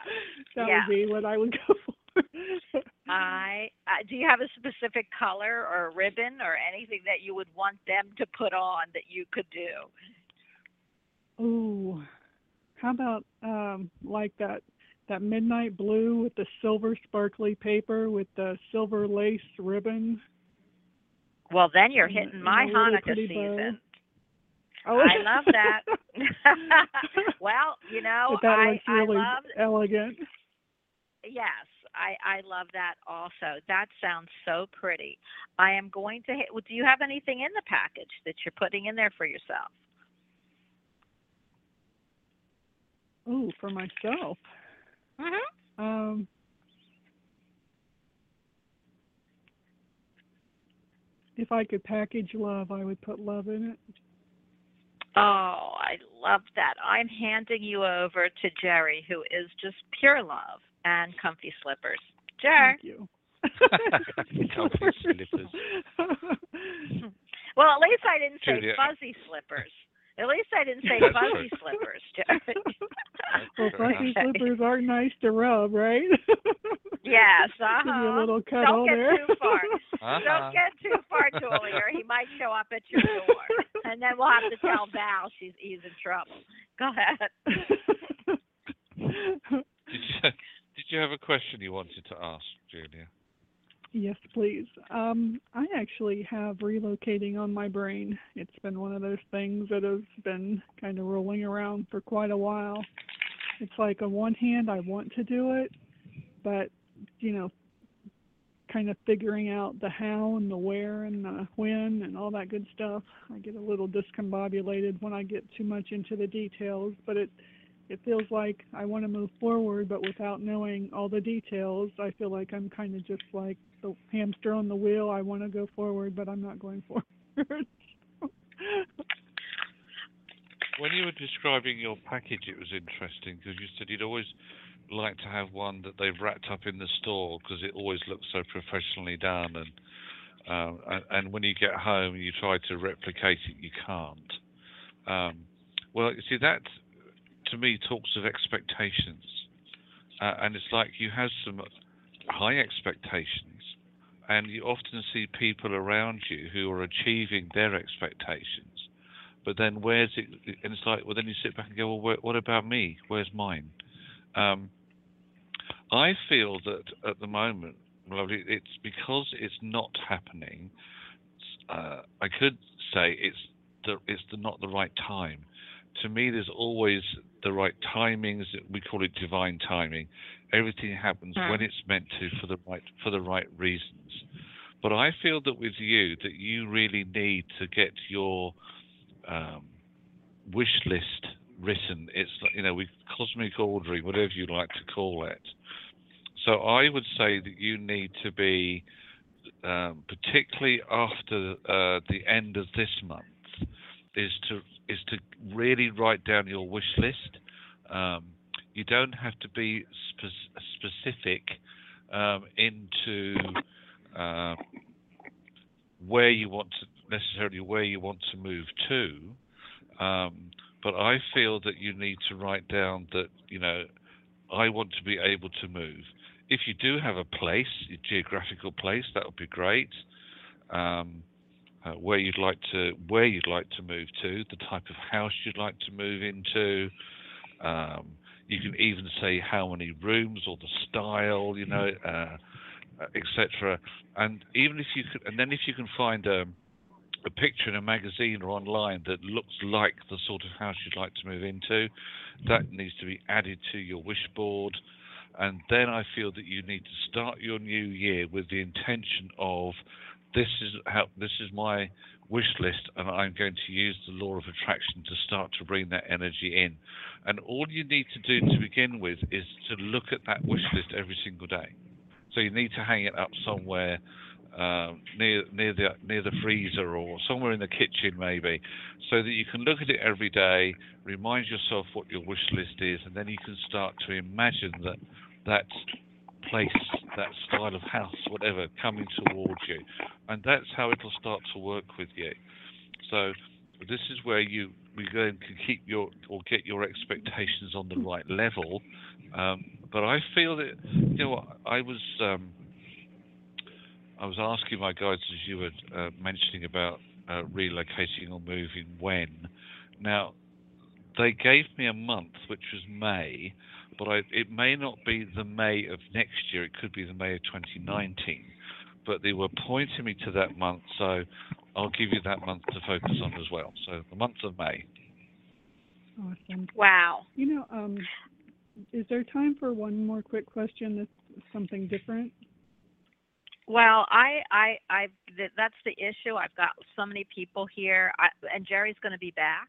Speaker 5: that
Speaker 2: yeah.
Speaker 5: would be what I would go for.
Speaker 2: I uh, do you have a specific color or a ribbon or anything that you would want them to put on that you could do?
Speaker 5: Ooh, how about um like that that midnight blue with the silver sparkly paper with the silver lace ribbon?
Speaker 2: Well, then you're hitting
Speaker 5: and
Speaker 2: my
Speaker 5: a little
Speaker 2: Hanukkah season.
Speaker 5: Oh,
Speaker 2: I love that. <laughs> <laughs> well, you know,
Speaker 5: but that
Speaker 2: I
Speaker 5: looks
Speaker 2: I
Speaker 5: really
Speaker 2: love
Speaker 5: elegant.
Speaker 2: yes, I I love that also. That sounds so pretty. I am going to. Do you have anything in the package that you're putting in there for yourself?
Speaker 5: Oh, for myself.
Speaker 2: Mhm.
Speaker 5: Um if I could package love, I would put love in it.
Speaker 2: Oh, I love that. I'm handing you over to Jerry, who is just pure love and comfy slippers. Jer.
Speaker 5: Thank you. <laughs> <laughs>
Speaker 3: Comfy slippers.
Speaker 2: Well, at least I didn't say
Speaker 3: Julia.
Speaker 2: fuzzy slippers. At least I didn't say
Speaker 3: That's
Speaker 2: fuzzy
Speaker 3: true.
Speaker 2: slippers, Jerry.
Speaker 5: well, fuzzy
Speaker 2: Okay.
Speaker 5: slippers are nice to rub, right?
Speaker 2: yes, <laughs>
Speaker 5: Give you a
Speaker 2: uh-huh.
Speaker 5: little cuddle
Speaker 2: Don't get
Speaker 5: there.
Speaker 2: too far.
Speaker 3: Uh-huh.
Speaker 2: Don't get too far, Julie, or he might show up at your door. And then we'll have to tell Val she's he's in trouble. Go ahead.
Speaker 3: Did you did you have a question you wanted to ask, Julia?
Speaker 5: yes, please. Um, I actually have relocating on my brain. It's been one of those things that has been kind of rolling around for quite a while. It's like on one hand I want to do it, but you know, kind of figuring out the how and the where and the when and all that good stuff. I get a little discombobulated when I get too much into the details, but it it feels like I want to move forward, but without knowing all the details, I feel like I'm kind of just like the hamster on the wheel. I want to go forward, but I'm not going <laughs> forward.
Speaker 3: When you were describing your package, it was interesting because you said you'd always like to have one that they've wrapped up in the store because it always looks so professionally done, and um, and, and when you get home and you try to replicate it, you can't. Um, well, you see that to me talks of expectations, uh, and it's like you have some high expectations, and you often see people around you who are achieving their expectations but then where's it? And it's like, well, then you sit back and go, well, what about me? Where's mine? Um, I feel that at the moment, lovely, it's because it's not happening. Uh, I could say it's the, it's the, not the right time. To me, there's always the right timings. We call it divine timing. Everything happens
Speaker 2: Hmm.
Speaker 3: when it's meant to for the right for the right reasons. But I feel that with you, that you really need to get your um, wish list written. It's you know, we cosmic ordering, whatever you like to call it, So I would say that you need to be, um, particularly after uh, the end of this month, is to is to really write down your wish list. Um, you don't have to be spe- specific um, into uh, where you want to necessarily where you want to move to. Um, but I feel that you need to write down that you know I want to be able to move. If you do have a place, a geographical place, that would be great. Um, uh, where you'd like to where you'd like to move to, the type of house you'd like to move into. Um, you can even say how many rooms or the style, you know, uh, uh, etc. And even if you could, and then if you can find a, a picture in a magazine or online that looks like the sort of house you'd like to move into, that needs to be added to your wish board. And then I feel that you need to start your new year with the intention of this is how this is my wish list and I'm going to use the law of attraction to start to bring that energy in. And all you need to do to begin with is to look at that wish list every single day. So you need to hang it up somewhere um, near near the near the freezer or somewhere in the kitchen maybe, so that you can look at it every day, remind yourself what your wish list is, and then you can start to imagine that that place, that style of house, whatever, coming towards you, and that's how it'll start to work with you. So this is where you we then can keep your or get your expectations on the right level. Um, but I feel that you know I was um, I was asking my guides as you were uh, mentioning about uh, relocating or moving when. Now they gave me a month, which was May, but I, it may not be the May of next year. It could be the May of 2019. But they were pointing me to that month, so I'll give you that month to focus on as well. So the month of May.
Speaker 5: Awesome.
Speaker 2: Wow.
Speaker 5: You know, um, is there time for one more quick question? That's something different.
Speaker 2: Well, I, I, I, th- that's the issue. I've got so many people here, I, and Jerry's going to be back,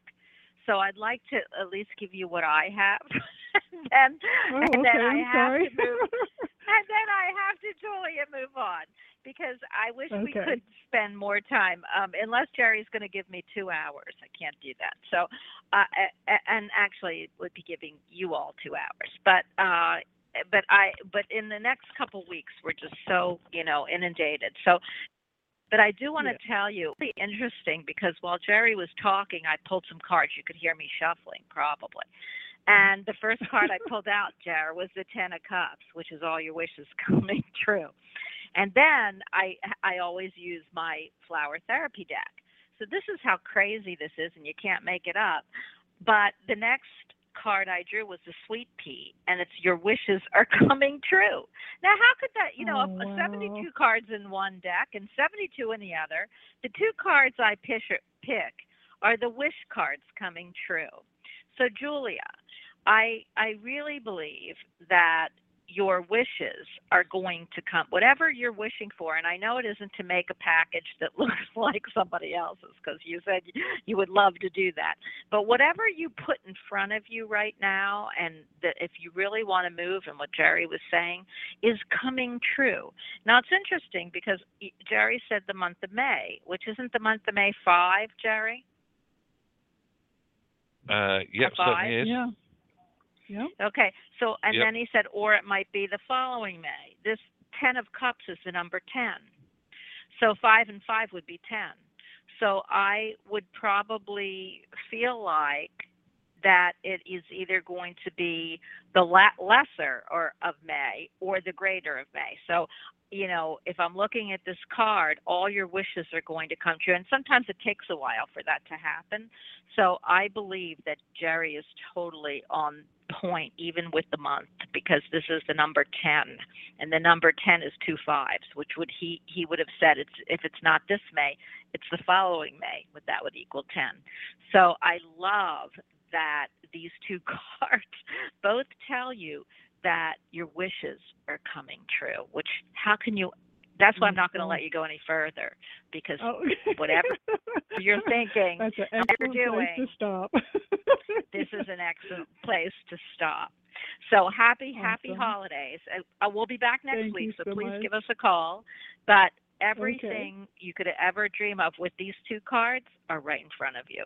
Speaker 2: so I'd like to at least give you what I have, <laughs> and,
Speaker 5: Oh,
Speaker 2: and
Speaker 5: okay.
Speaker 2: then I
Speaker 5: I'm
Speaker 2: have
Speaker 5: sorry.
Speaker 2: to move, <laughs> and then I have to Julia move on because I wish we could spend more time. Um, unless Jerry's going to give me two hours, I can't do that. So, uh, and actually, it would be giving you all two hours, but. uh but I but in the next couple weeks we're just so you know inundated. So, but I do want to tell you, really interesting because while Jerry was talking, I pulled some cards. You could hear me shuffling probably. And the first card I pulled out, <laughs> Jerry, was the Ten of Cups, which is all your wishes <laughs> coming true. And then I I always use my flower therapy deck. So this is how crazy this is, and you can't make it up. But the next card I drew was the sweet pea, and it's your wishes are coming true. Now, how could that, you know,
Speaker 5: Oh,
Speaker 2: a- a 72 cards in one deck and 72 in the other? The two cards I pick, pick are the wish cards coming true. So, Julia, I I really believe that your wishes are going to come whatever you're wishing for and i know it isn't to make a package that <laughs> looks like somebody else's because you said you would love to do that but whatever you put in front of you right now and that if you really want to move and what jerry was saying is coming true now it's interesting because jerry said the month of may which isn't the month of may five jerry
Speaker 3: Uh, yep,
Speaker 2: five?
Speaker 3: certainly is.
Speaker 5: Yeah.
Speaker 2: Okay, so and
Speaker 3: Yep.
Speaker 2: then he said, or it might be the following May. This ten of cups is the number ten, so five and five would be ten. So I would probably feel like that it is either going to be the la- lesser or of May or the greater of May. So you know, if I'm looking at this card, all your wishes are going to come true, and sometimes it takes a while for that to happen. So I believe that Jerry is totally on point, even with the month, because this is the number ten, and the number ten is two fives, which would he he would have said it's if it's not this May, it's the following May, would that would equal ten. So I love that these two <laughs> cards both tell you that your wishes are coming true. Which how can you? That's why I'm not going to let you go any further because
Speaker 5: Oh.
Speaker 2: whatever <laughs> you're thinking,
Speaker 5: That's an
Speaker 2: you're
Speaker 5: excellent place to stop.
Speaker 2: this is an excellent <laughs> place to stop. So happy, happy holidays. Uh, we'll be back next
Speaker 5: Thank
Speaker 2: week, so,
Speaker 5: so
Speaker 2: please
Speaker 5: much.
Speaker 2: give us a call. But everything you could ever dream of with these two cards are right in front of you.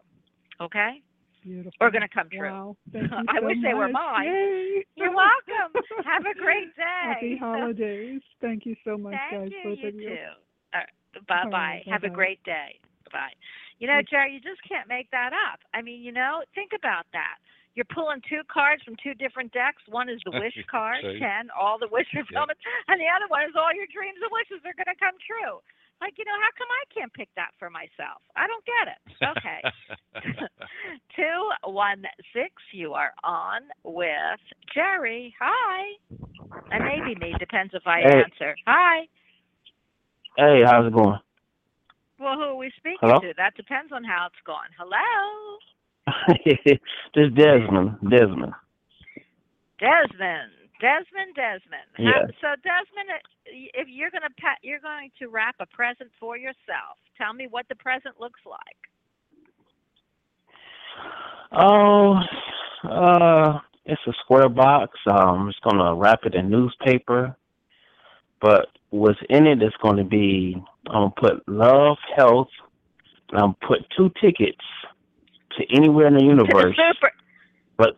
Speaker 2: Okay?
Speaker 5: Beautiful.
Speaker 2: Are going to come true.
Speaker 5: Wow. <laughs> Thank
Speaker 2: I
Speaker 5: so
Speaker 2: wish they were mine.
Speaker 5: Yay.
Speaker 2: You're welcome. <laughs> Have a great day.
Speaker 5: Happy holidays. Thank you so much,
Speaker 2: Thank
Speaker 5: guys.
Speaker 2: you. You too. Uh, Bye bye.
Speaker 5: right,
Speaker 2: Have a
Speaker 5: bye-bye.
Speaker 2: great day. Bye. You know, Jerry, you just can't make that up. I mean, you know, think about that. You're pulling two cards from two different decks. One is the <laughs> wish card, ten, all the wish fulfillments, and the other one is all your dreams and wishes are going to come true. Like, you know, how come I can't pick that for myself? I don't get it. Okay. <laughs> Two one six. You are on with Jerry. Hi. And maybe me. Depends if I
Speaker 6: Hey.
Speaker 2: answer. Hi.
Speaker 6: Hey, how's it going?
Speaker 2: Well, who are we speaking
Speaker 6: Hello?
Speaker 2: to? That depends on how it's going. Hello, <laughs>
Speaker 6: this Desmond. Desmond.
Speaker 2: Desmond. Desmond. Desmond.
Speaker 6: Yeah.
Speaker 2: so Desmond, uh, if you're gonna pa- you're going to wrap a present for yourself. Tell me what the present looks like.
Speaker 6: Oh, uh, it's a square box. Um, I'm just gonna wrap it in newspaper, but what's in it is going to be I'm gonna put love, health, and I'm gonna put two tickets to anywhere in the
Speaker 2: To the
Speaker 6: universe.
Speaker 2: super.
Speaker 6: But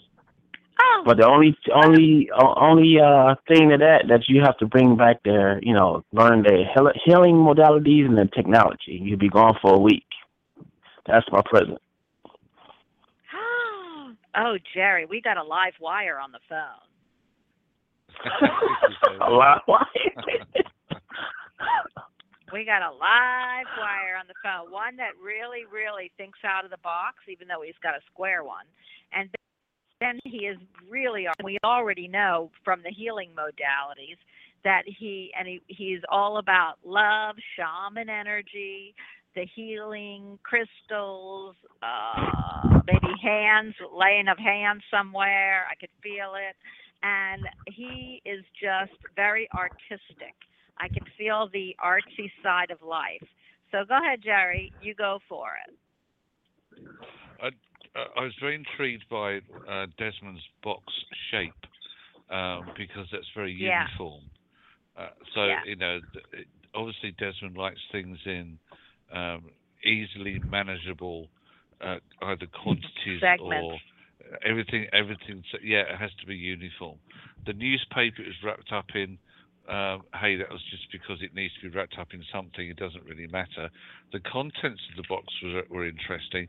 Speaker 2: Oh.
Speaker 6: but the only only only uh thing to that that you have to bring back there, you know, learn the healing modalities and the technology. You'll be gone for a week. That's my present. <gasps>
Speaker 2: oh, Jerry, we got a live wire on the phone. <laughs>
Speaker 6: a lot. <laughs>
Speaker 2: We got a live wire on the phone, one that really, really thinks out of the box, even though he's got a square one. And then he is really, we already know from the healing modalities that he, and he, he's all about love, shaman energy, the healing, crystals, uh, maybe hands, laying of hands somewhere. I could feel it. And he is just very artistic. I can feel the artsy side of life. So go ahead, Jerry. You go for it.
Speaker 3: Uh, I was very intrigued by uh, Desmond's box shape um, because that's very
Speaker 2: Yeah.
Speaker 3: uniform. Uh, so
Speaker 2: Yeah.
Speaker 3: you know, it, obviously Desmond likes things in um, easily manageable, uh, either quantities
Speaker 2: Segments.
Speaker 3: or uh, everything. Everything. Yeah, it has to be uniform. The newspaper is wrapped up in. Um, hey, that was just because it needs to be wrapped up in something. It doesn't really matter. The contents of the box were, were interesting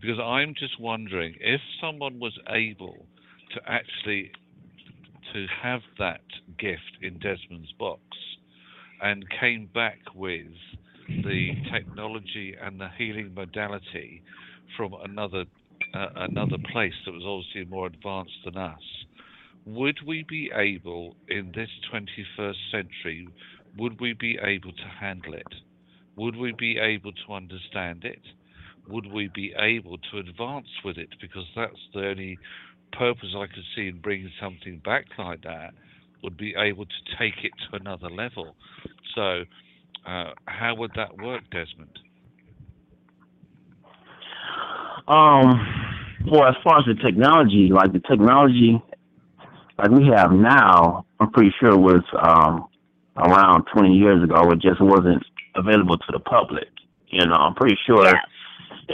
Speaker 3: because I'm just wondering if someone was able to actually to have that gift in Desmond's box and came back with the technology and the healing modality from another uh, another place that was obviously more advanced than us would we be able in this 21st century would we be able to handle it? Would we be able to understand it? Would we be able to advance with it? Because that's the only purpose I could see in bringing something back like that would be able to take it to another level. So uh, how would that work Desmond?
Speaker 6: Um, well, as far as the technology, like the technology like we have now, I'm pretty sure was um around 20 years ago. It just wasn't available to the public. You know, I'm pretty sure
Speaker 2: Yes.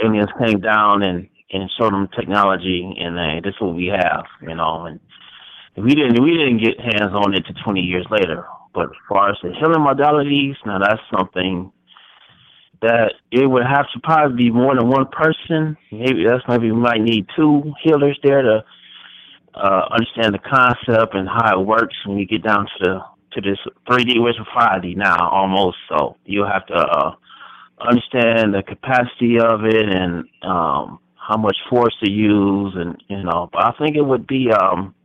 Speaker 6: aliens came down and and showed them technology, and uh, this is what we have. You know, and we didn't we didn't get hands on it to 20 years later. But as far as the healing modalities, now that's something that it would have to probably be more than one person. Maybe that's maybe we might need two healers there to uh, understand the concept and how it works when you get down to the to this 3D which is 5D now almost. So you'll have to uh, understand the capacity of it and um, how much force to use, and you know. But I think it would be um,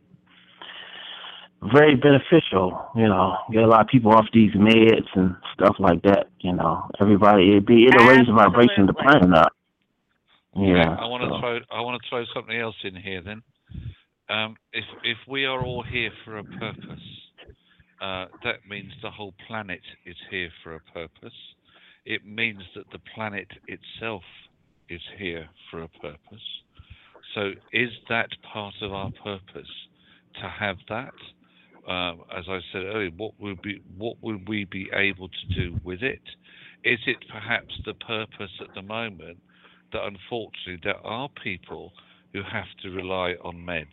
Speaker 6: very beneficial. You know, get a lot of people off these meds and stuff like that. You know, everybody it'd be it'll raise the vibration of the planet up. Yeah.
Speaker 3: I want to
Speaker 6: so.
Speaker 3: throw I want to throw something else in here then. Um, if if we are all here for a purpose, uh, that means the whole planet is here for a purpose. It means that the planet itself is here for a purpose. So is that part of our purpose to have that? Um, as I said earlier, what would be what would we be able to do with it? Is it perhaps the purpose at the moment that unfortunately there are people who have to rely on meds,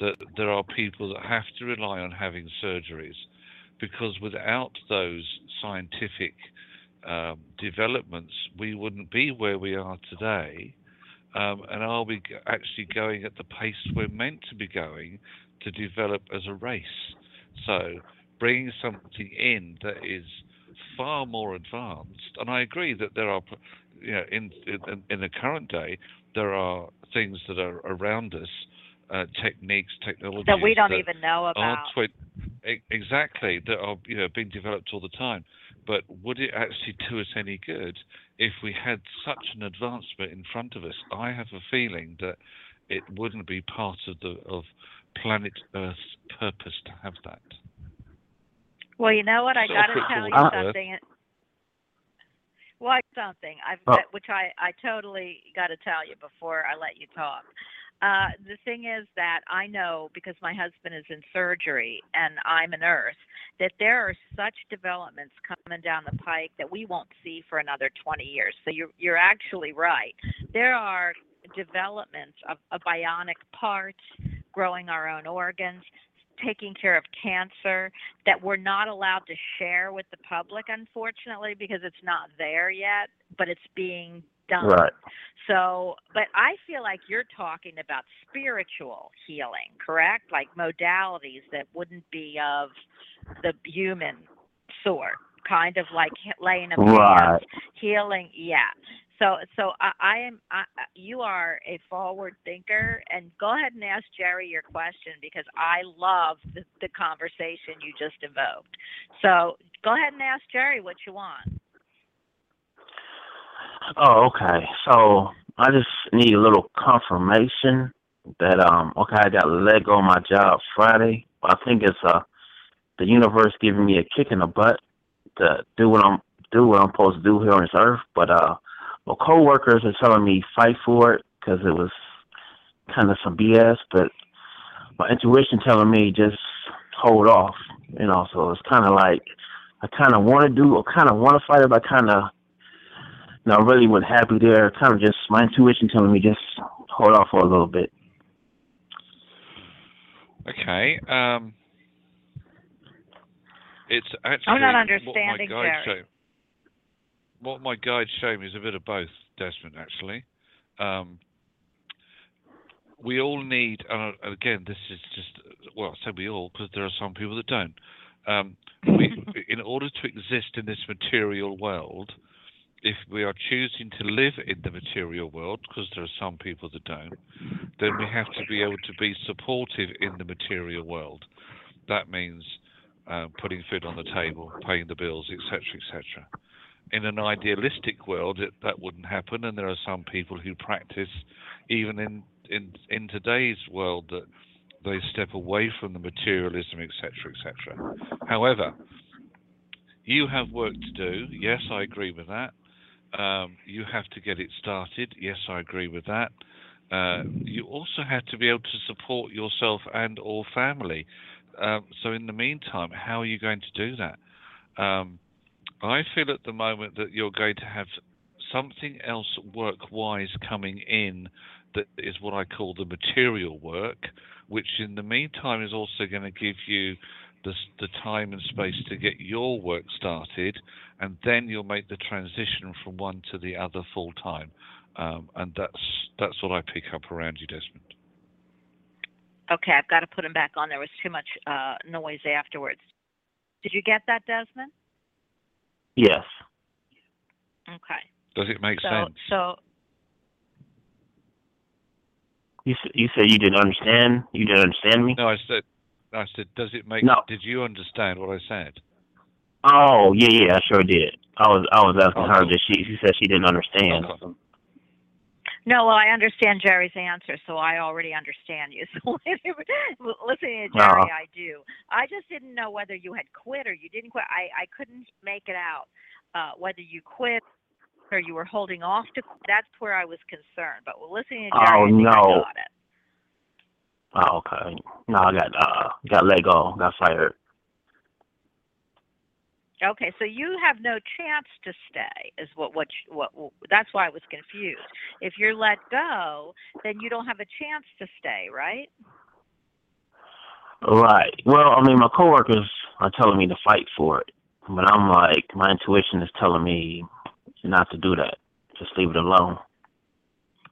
Speaker 3: that there are people that have to rely on having surgeries, because without those scientific um, developments, we wouldn't be where we are today. Um, and are we actually going at the pace we're meant to be going to develop as a race? So, bringing something in that is far more advanced, and I agree that there are, you know, in in, in the current day, there are things that are around us, uh, techniques, technologies
Speaker 2: that we don't
Speaker 3: that
Speaker 2: even know about.
Speaker 3: twi- exactly that are you know being developed all the time. But would it actually do us any good if we had such an advancement in front of us? I have a feeling that it wouldn't be part of the of planet Earth's purpose to have that.
Speaker 2: Well, you know what? I got to tell you something. Well, something I've
Speaker 6: Oh.
Speaker 2: which I I totally got to tell you before I let you talk. Uh, the thing is that I know because my husband is in surgery and I'm a nurse that there are such developments coming down the pike that we won't see for another 20 years. So you're you're actually right. There are developments of, of bionic parts, growing our own organs, taking care of cancer that we're not allowed to share with the public, unfortunately, because it's not there yet, but it's being done.
Speaker 6: Right.
Speaker 2: So, but I feel like you're talking about spiritual healing, correct? Like modalities that wouldn't be of the human sort, kind of like laying of
Speaker 6: Right.
Speaker 2: hands, healing. Yeah. So, so I, I am. I, I- you are a forward thinker, and go ahead and ask Jerry your question because I love the, the conversation you just evoked. So, go ahead and ask Jerry what you want.
Speaker 6: Oh, okay. So I just need a little confirmation that um okay, I got let go of my job Friday. I think it's uh the universe giving me a kick in the butt to do what I'm do what I'm supposed to do here on this earth. But uh, my coworkers are telling me fight for it because it was kind of some BS. But my intuition telling me just hold off. You know, so it's kind of like I kind of want to do, I kind of want to fight it, but kind of you know, really what happened there. Kind of just my intuition telling me just hold off for a little bit.
Speaker 3: Okay. Um, it's actually
Speaker 2: I'm not
Speaker 3: what
Speaker 2: understanding,
Speaker 3: my guide
Speaker 2: Jerry.
Speaker 3: show- what my guide showed me is a bit of both, Desmond. Actually, um, we all need, and uh, again, this is just well, I say we all because there are some people that don't. Um, we, <laughs> in order to exist in this material world, if we are choosing to live in the material world, because there are some people that don't, then we have to be able to be supportive in the material world. That means uh, putting food on the table, paying the bills, etc., etc. In an idealistic world, it, that wouldn't happen, and there are some people who practice, even in in in today's world, that they step away from the materialism, etc., etc. However, you have work to do. Yes, I agree with that. Um, you have to get it started. Yes, I agree with that. Uh, you also have to be able to support yourself and or family. Um, so in the meantime, how are you going to do that? Um, I feel at the moment that you're going to have something else work-wise coming in that is what I call the material work, which in the meantime is also going to give you the, the time and space to get your work started, and then you'll make the transition from one to the other full time. Um, and that's that's what I pick up around you, Desmond.
Speaker 2: Okay, I've got to put him back on. There was too much uh, noise afterwards. Did you get that, Desmond?
Speaker 6: Yes.
Speaker 2: Okay.
Speaker 3: Does it make
Speaker 2: So,
Speaker 3: sense?
Speaker 2: so
Speaker 6: You you said you didn't understand. You didn't understand me.
Speaker 3: No, I said, I said, does it make?
Speaker 6: No.
Speaker 3: Did you understand what I said?
Speaker 6: Oh yeah, yeah, I sure did. I was I was asking
Speaker 3: Oh,
Speaker 6: her
Speaker 3: cool.
Speaker 6: that she she said she didn't understand.
Speaker 3: Okay.
Speaker 2: no, well, I understand Jerry's answer, so I already understand you. <laughs> So <laughs> listening to Jerry,
Speaker 6: Uh-huh.
Speaker 2: I do. I just didn't know whether you had quit or you didn't quit. I I couldn't make it out uh, whether you quit or you were holding off to quit. That's where I was concerned. But listening to Jerry,
Speaker 6: Oh,
Speaker 2: I think I
Speaker 6: no.
Speaker 2: got it.
Speaker 6: Oh, okay. No, I got uh got let go, got fired.
Speaker 2: Okay, so you have no chance to stay, is what what you- what, what that's why I was confused. If you're let go, then you don't have a chance to stay, right?
Speaker 6: Right. Well, I mean, my coworkers are telling me to fight for it, but I'm like, my intuition is telling me not to do that. Just leave it alone.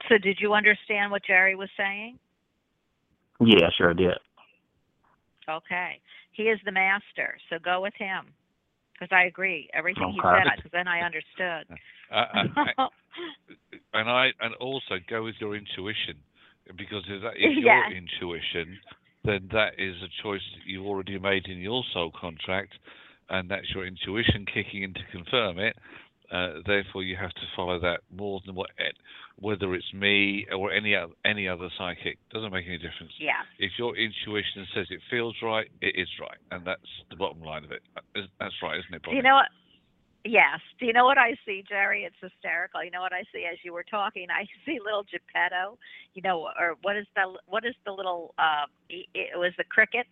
Speaker 2: So did you understand what Jerry was saying?
Speaker 6: Yeah, sure I did.
Speaker 2: Okay, he is the master, so go with him. Because I agree, everything he said, because then I understood.
Speaker 3: Uh, uh, <laughs> and I and also go with your intuition because if that is
Speaker 2: Yeah.
Speaker 3: your intuition, then that is a choice that you've already made in your soul contract, and that's your intuition kicking in to confirm it. Uh, therefore, you have to follow that more than what whether it's me or any other, any other psychic doesn't make any difference.
Speaker 2: yeah.
Speaker 3: If your intuition says it feels right, it is right, and that's the bottom line of it. Uh, That's right, isn't it, Bonnie?
Speaker 2: you know what? Yes. Do you know what I see, Jerry? It's hysterical. You know what I see as you were talking? I <laughs> see little Geppetto. You know, or what is the what is the little? Uh, it was the cricket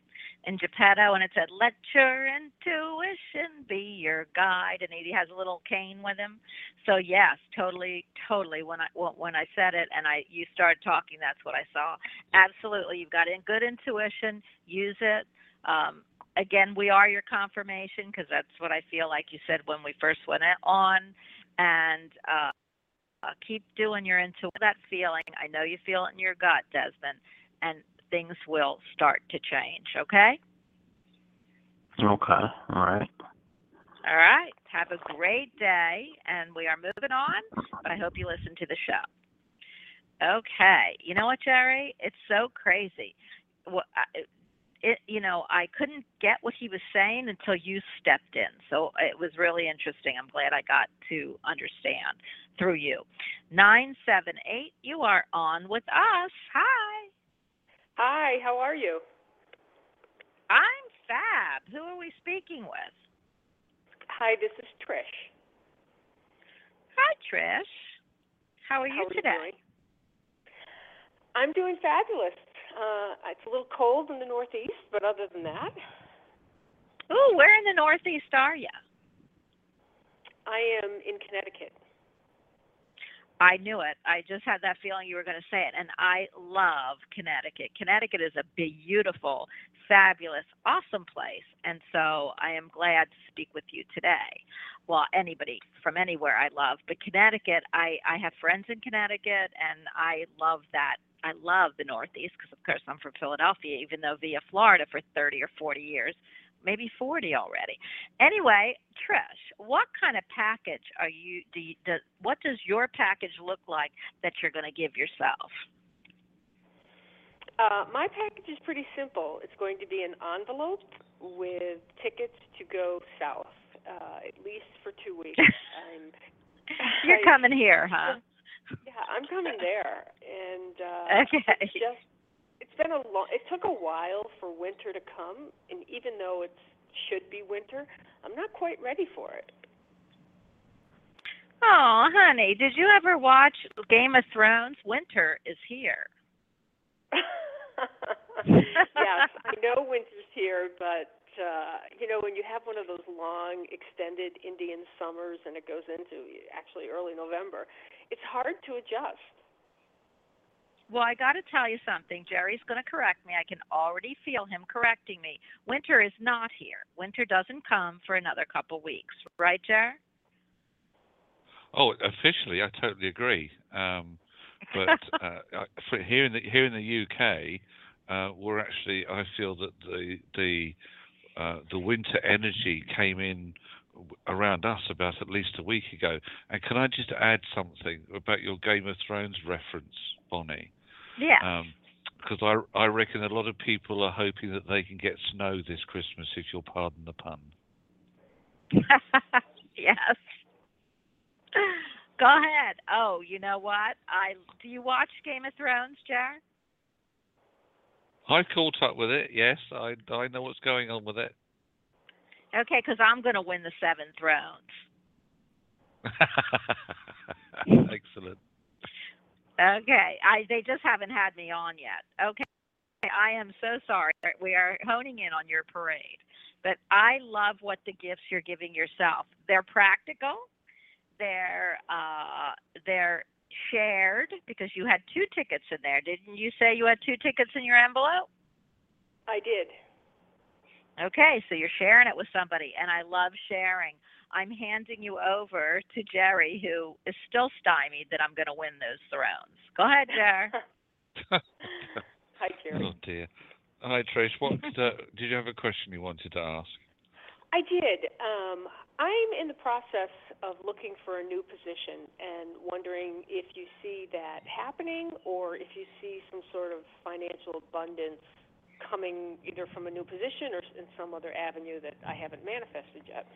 Speaker 2: in Geppetto, and it said, "Let your intuition be your guide." And he has a little cane with him. So yes, totally, totally. When I when I said it and I you started talking, that's what I saw. Absolutely, you've got in good intuition. Use it. Um, again, we are your confirmation because that's what I feel like you said when we first went on. And uh, uh, keep doing your intuition, that feeling. I know you feel it in your gut, Desmond, and things will start to change. Okay.
Speaker 6: Okay. All right.
Speaker 2: All right. Have a great day, and we are moving on. But I hope you listen to the show. Okay. You know what, Jerry? It's so crazy. It, you know, I couldn't get what he was saying until you stepped in. So it was really interesting. I'm glad I got to understand through you. Nine seven eight. You are on with us. Hi.
Speaker 7: Hi, how are you?
Speaker 2: I'm Fab. Who are we speaking with?
Speaker 7: Hi, this is Trish.
Speaker 2: Hi, Trish. How are you
Speaker 7: how are
Speaker 2: today?
Speaker 7: you? I'm doing fabulous. Uh, it's a little cold in the Northeast, but other than that,
Speaker 2: Oh, where in the Northeast are you?
Speaker 7: I am in Connecticut.
Speaker 2: I knew it. I just had that feeling you were going to say it. And I love Connecticut. Connecticut is a beautiful, fabulous, awesome place. And so I am glad to speak with you today. Well, anybody from anywhere I love, but Connecticut, I, I have friends in Connecticut and I love that. I love the Northeast because, of course, I'm from Philadelphia, even though via Florida for 30 or 40 years, maybe 40 already. Anyway, Trish, what kind of package are you? Do you do, what does your package look like that you're going to give yourself?
Speaker 7: Uh, my package is pretty simple. It's going to be an envelope with tickets to go south, uh, at least for two weeks. <laughs> I'm
Speaker 2: You're
Speaker 7: I-
Speaker 2: coming here, huh?
Speaker 7: Yeah, I'm coming there, and uh, <laughs>
Speaker 2: Okay.
Speaker 7: it's just it's been a long. It took a while for winter to come, and even though it should be winter, I'm not quite ready for it.
Speaker 2: Oh, honey, did you ever watch Game of Thrones? Winter is here. <laughs>
Speaker 7: yes, I know winter's here, but uh, you know when you have one of those long, extended Indian summers and it goes into actually early November, it's hard to adjust.
Speaker 2: Well, I got to tell you something. Jerry's going to correct me. I can already feel him correcting me. Winter is not here. Winter doesn't come for another couple weeks, right, Jer?
Speaker 3: Oh, officially, I totally agree. Um, but <laughs> uh, for here in the here in the UK, uh, we're actually I feel that the the uh, the winter energy came in around us about at least a week ago. And can I just add something about your Game of Thrones reference, Bonnie?
Speaker 2: yeah.
Speaker 3: Because I I reckon a lot of people are hoping that they can get snow this Christmas, if you'll pardon the pun. <laughs>
Speaker 2: yes. Go ahead. Oh, you know what? I do you watch Game of Thrones, Jer?
Speaker 3: I caught up with it. Yes, I I know what's going on with it.
Speaker 2: Okay, because I'm going to win the Seven Thrones. <laughs>
Speaker 3: Excellent.
Speaker 2: Okay, I they just haven't had me on yet. Okay, I am so sorry. We are honing in on your parade. But I love what the gifts you're giving yourself. They're practical. They're uh, they're shared because you had two tickets in there. Didn't you say you had two tickets in your envelope?
Speaker 7: I did.
Speaker 2: Okay, so you're sharing it with somebody, and I love sharing. I'm handing you over to Jerry, who is still stymied that I'm going to win those thrones. Go ahead, Jerry. <laughs> <laughs>
Speaker 7: Hi, Jerry.
Speaker 3: oh dear. Hi, Trace. What uh, did you have a question you wanted to ask?
Speaker 7: I did. Um, I'm in the process of looking for a new position and wondering if you see that happening or if you see some sort of financial abundance coming either from a new position or in some other avenue that I haven't manifested yet.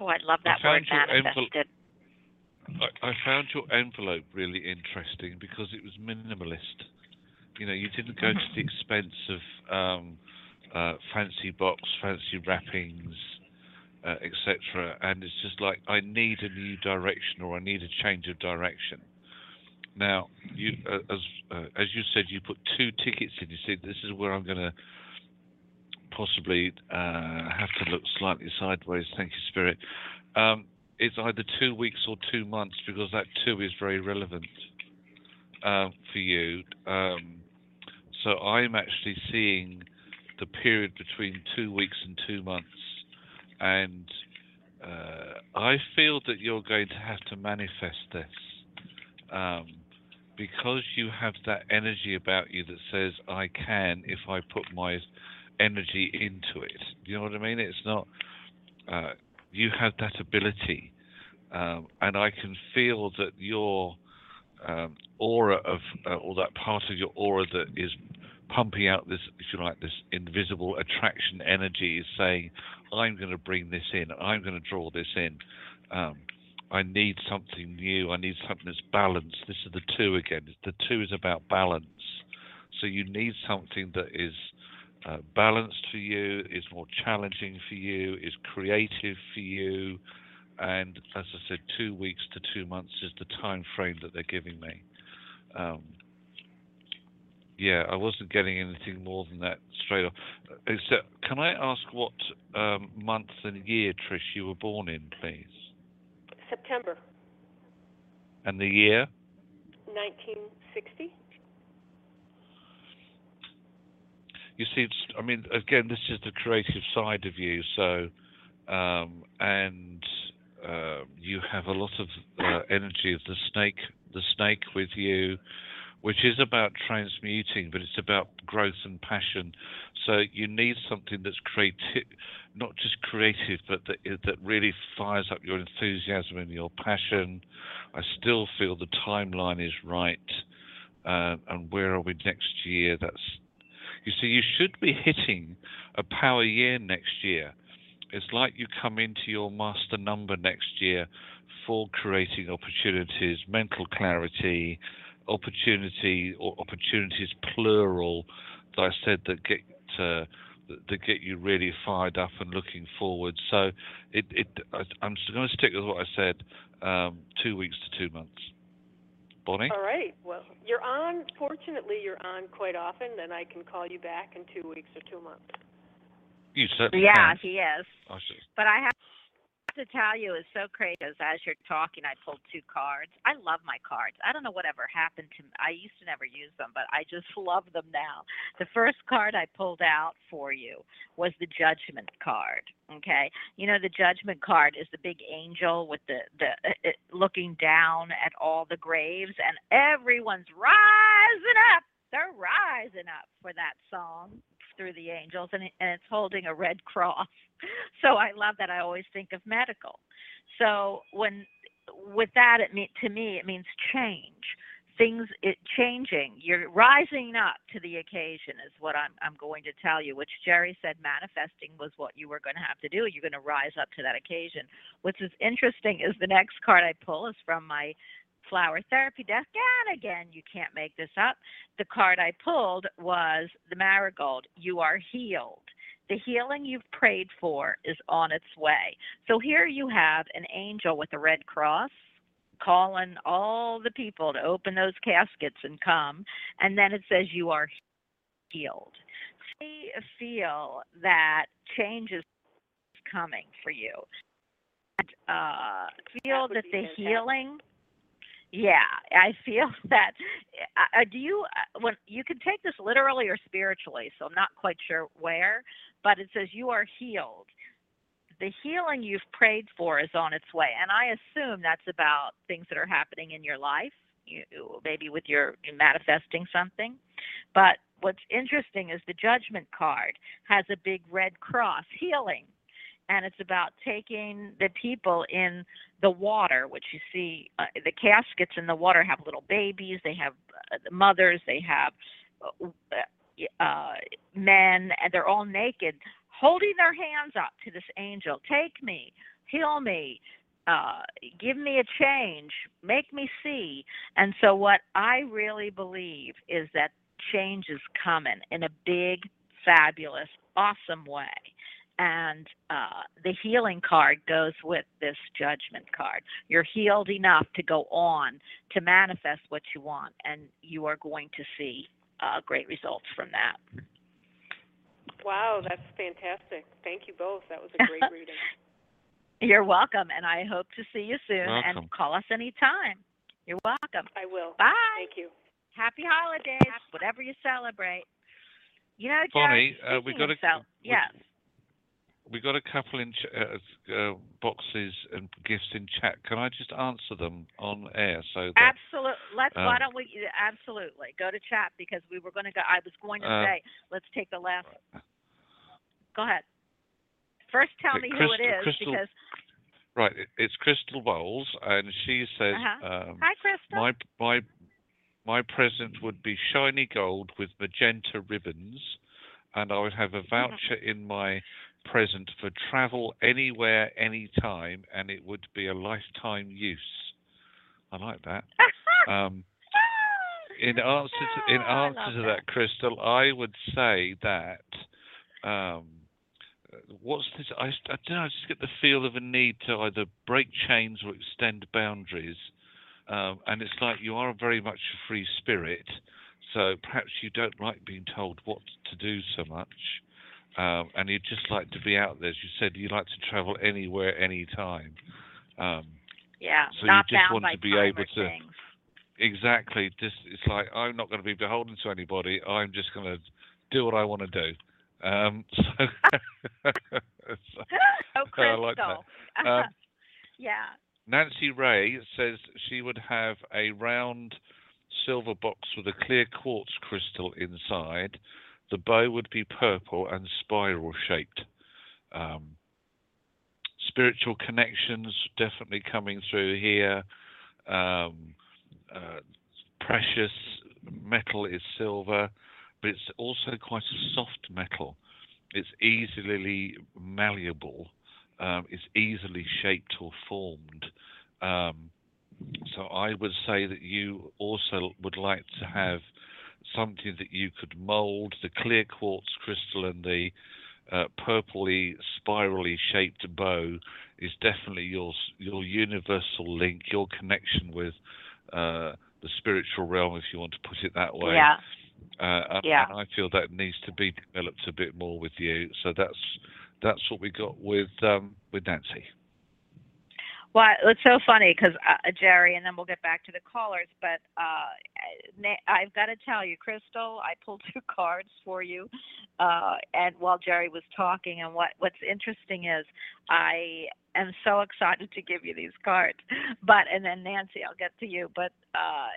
Speaker 2: Oh, I love that
Speaker 3: I
Speaker 2: word
Speaker 3: found your envel-
Speaker 2: manifested.
Speaker 3: I, I found your envelope really interesting because it was minimalist. You know, you didn't go to the <laughs> expense of um, uh, fancy box, fancy wrappings, uh, etc. And it's just like I need a new direction or I need a change of direction. Now, you uh, as uh, as you said, you put two tickets in. You said this is where I'm going to possibly uh, have to look slightly sideways. Thank you, Spirit. Um, it's either two weeks or two months because that two is very relevant uh, for you. Um, so I'm actually seeing the period between two weeks and two months, and uh, I feel that you're going to have to manifest this um, because you have that energy about you that says I can if I put my energy into it. You know what I mean? It's not. Uh, you have that ability, um, and I can feel that your um, aura of, uh, or that part of your aura that is pumping out this, if you like, this invisible attraction energy is saying, I'm going to bring this in, I'm going to draw this in. Um, I need something new, I need something that's balanced. This is the two again. The two is about balance. So you need something that is uh, balanced for you, is more challenging for you, is creative for you, and as I said, two weeks to two months is the time frame that they're giving me. Um, yeah, I wasn't getting anything more than that straight off. Except, can I ask what um, month and year, Trish, you were born in, please?
Speaker 7: September
Speaker 3: And the year?
Speaker 7: 1960.
Speaker 3: You see, I mean, again, this is the creative side of you. So, um, and uh, you have a lot of uh, energy of the snake, the snake with you, which is about transmuting, but it's about growth and passion. So you need something that's creative, not just creative, but that that really fires up your enthusiasm and your passion. I still feel the timeline is right, uh, and where are we next year? That's you see, you should be hitting a power year next year. It's like you come into your master number next year for creating opportunities, mental clarity, opportunity or opportunities plural that I said that get uh, that get you really fired up and looking forward. So it, it I, I'm going to stick with what I said. Um, two weeks to two months. Bonnie.
Speaker 7: All right. Well, you're on. Fortunately, you're on quite often. Then I can call you back in two weeks or two months.
Speaker 3: You certainly
Speaker 2: Yeah,
Speaker 3: can.
Speaker 2: he is.
Speaker 3: I should-
Speaker 2: But I have to tell you, it's so crazy because as you're talking, I pulled two cards. I love my cards. I don't know whatever happened to me. I used to never use them, but I just <laughs> love them now. The first card I pulled out for you was the Judgment card. Okay, you know the Judgment card is the big angel with the the uh, uh, looking down at all the graves, and everyone's rising up. They're rising up for that song through the angels, and, and it's holding a red cross. <laughs> So I love that. I always think of medical. So when with that, it mean to me it means change. Things it changing. You're rising up to the occasion is what I'm I'm going to tell you. Which Jerry said manifesting was what you were going to have to do. You're going to rise up to that occasion. What's is interesting is the next card I pull is from my flower therapy deck. And again, you can't make this up. The card I pulled was the marigold. You are healed. The healing you've prayed for is on its way. So here you have an angel with a red cross calling all the people to open those caskets and come. And then it says you are healed. Feel that change is coming for you. And uh, feel
Speaker 7: would
Speaker 2: that the
Speaker 7: fantastic.
Speaker 2: healing. Yeah, I feel <laughs> that. Uh, do you uh, when you can take this literally or spiritually? So I'm not quite sure where, but it says you are healed. The healing you've prayed for is on its way, and I assume that's about things that are happening in your life. You, maybe with your manifesting something, but what's interesting is the judgment card has a big red cross healing and it's about taking the people in the water which you see uh, the caskets in the water have little babies they have uh, mothers they have uh, uh, men and they're all naked holding their hands up to this angel take me heal me uh, give me a change make me see. And so what i really believe is that change is coming in a big fabulous awesome way and uh, the healing card goes with this judgment card. You're healed enough to go on to manifest what you want, and you are going to see uh, great results from that.
Speaker 7: Wow, that's fantastic. Thank you both. That was a great <laughs> reading.
Speaker 2: You're welcome, and I hope to see you soon.
Speaker 3: Welcome.
Speaker 2: And call us anytime. You're welcome.
Speaker 7: I will.
Speaker 2: Bye.
Speaker 7: Thank you.
Speaker 2: Happy holidays, whatever you celebrate. You know, Jerry,
Speaker 3: Bonnie, uh, we
Speaker 2: speaking
Speaker 3: got
Speaker 2: to.
Speaker 3: a-
Speaker 2: cel-
Speaker 3: we-
Speaker 2: yes.
Speaker 3: We got a couple in ch- uh, uh, boxes and gifts in chat. Can I just answer them on air so that
Speaker 2: Absolutely. Let's. why
Speaker 3: um,
Speaker 2: don't we? Absolutely. Go to chat because we were going to go. I was going to
Speaker 3: Uh,
Speaker 2: say, let's take the last. Go ahead. First, tell me who it is
Speaker 3: Crystal-
Speaker 2: because.
Speaker 3: right? It's Crystal Bowles, and she says,
Speaker 2: Uh-huh.
Speaker 3: um,
Speaker 2: Hi, Crystal.
Speaker 3: "My my my present would be shiny gold with magenta ribbons, and I would have a voucher in my present for travel anywhere, anytime, and it would be a lifetime use." I like that. <laughs> Um, in answer to, in answer to
Speaker 2: that.
Speaker 3: Crystal, I would say that um, what's this? I, I don't know. I just get the feel of a need to either break chains or extend boundaries, um, and it's like you are very much a free spirit. So perhaps you don't like being told what to do so much, um, and you just like to be out there. As you said, you like to travel anywhere, anytime. Um,
Speaker 2: yeah.
Speaker 3: so you just want to be able to-
Speaker 2: things.
Speaker 3: Exactly. Just it's like I'm not going to be beholden to anybody. I'm just going to do what I want to do. Um, <laughs> so, so <laughs>
Speaker 2: oh,
Speaker 3: I like that. <laughs> Um,
Speaker 2: yeah.
Speaker 3: Nancy Ray says she would have a round silver box with a clear quartz crystal inside. The bow would be purple and spiral shaped. Um, spiritual connections definitely coming through here. Um, uh, precious metal is silver, but it's also quite a soft metal. It's easily malleable. Um, it's easily shaped or formed. Um, so I would say that you also would like to have something that you could mold. The clear quartz crystal and the uh, purpley, spirally shaped bow is definitely your your universal link, your connection with uh, the spiritual realm, if you want to put it that way.
Speaker 2: Yeah.
Speaker 3: Uh, and,
Speaker 2: Yeah.
Speaker 3: and I feel that needs to be developed a bit more with you. So that's that's what we got with um, with Nancy.
Speaker 2: Well, it's so funny because uh, Jerry, and then we'll get back to the callers. But uh, I've got to tell you, Crystal, I pulled two <laughs> cards for you, uh, and while Jerry was talking, and what what's interesting is I am so excited to give you these cards. But and then Nancy, I'll get to you. But uh,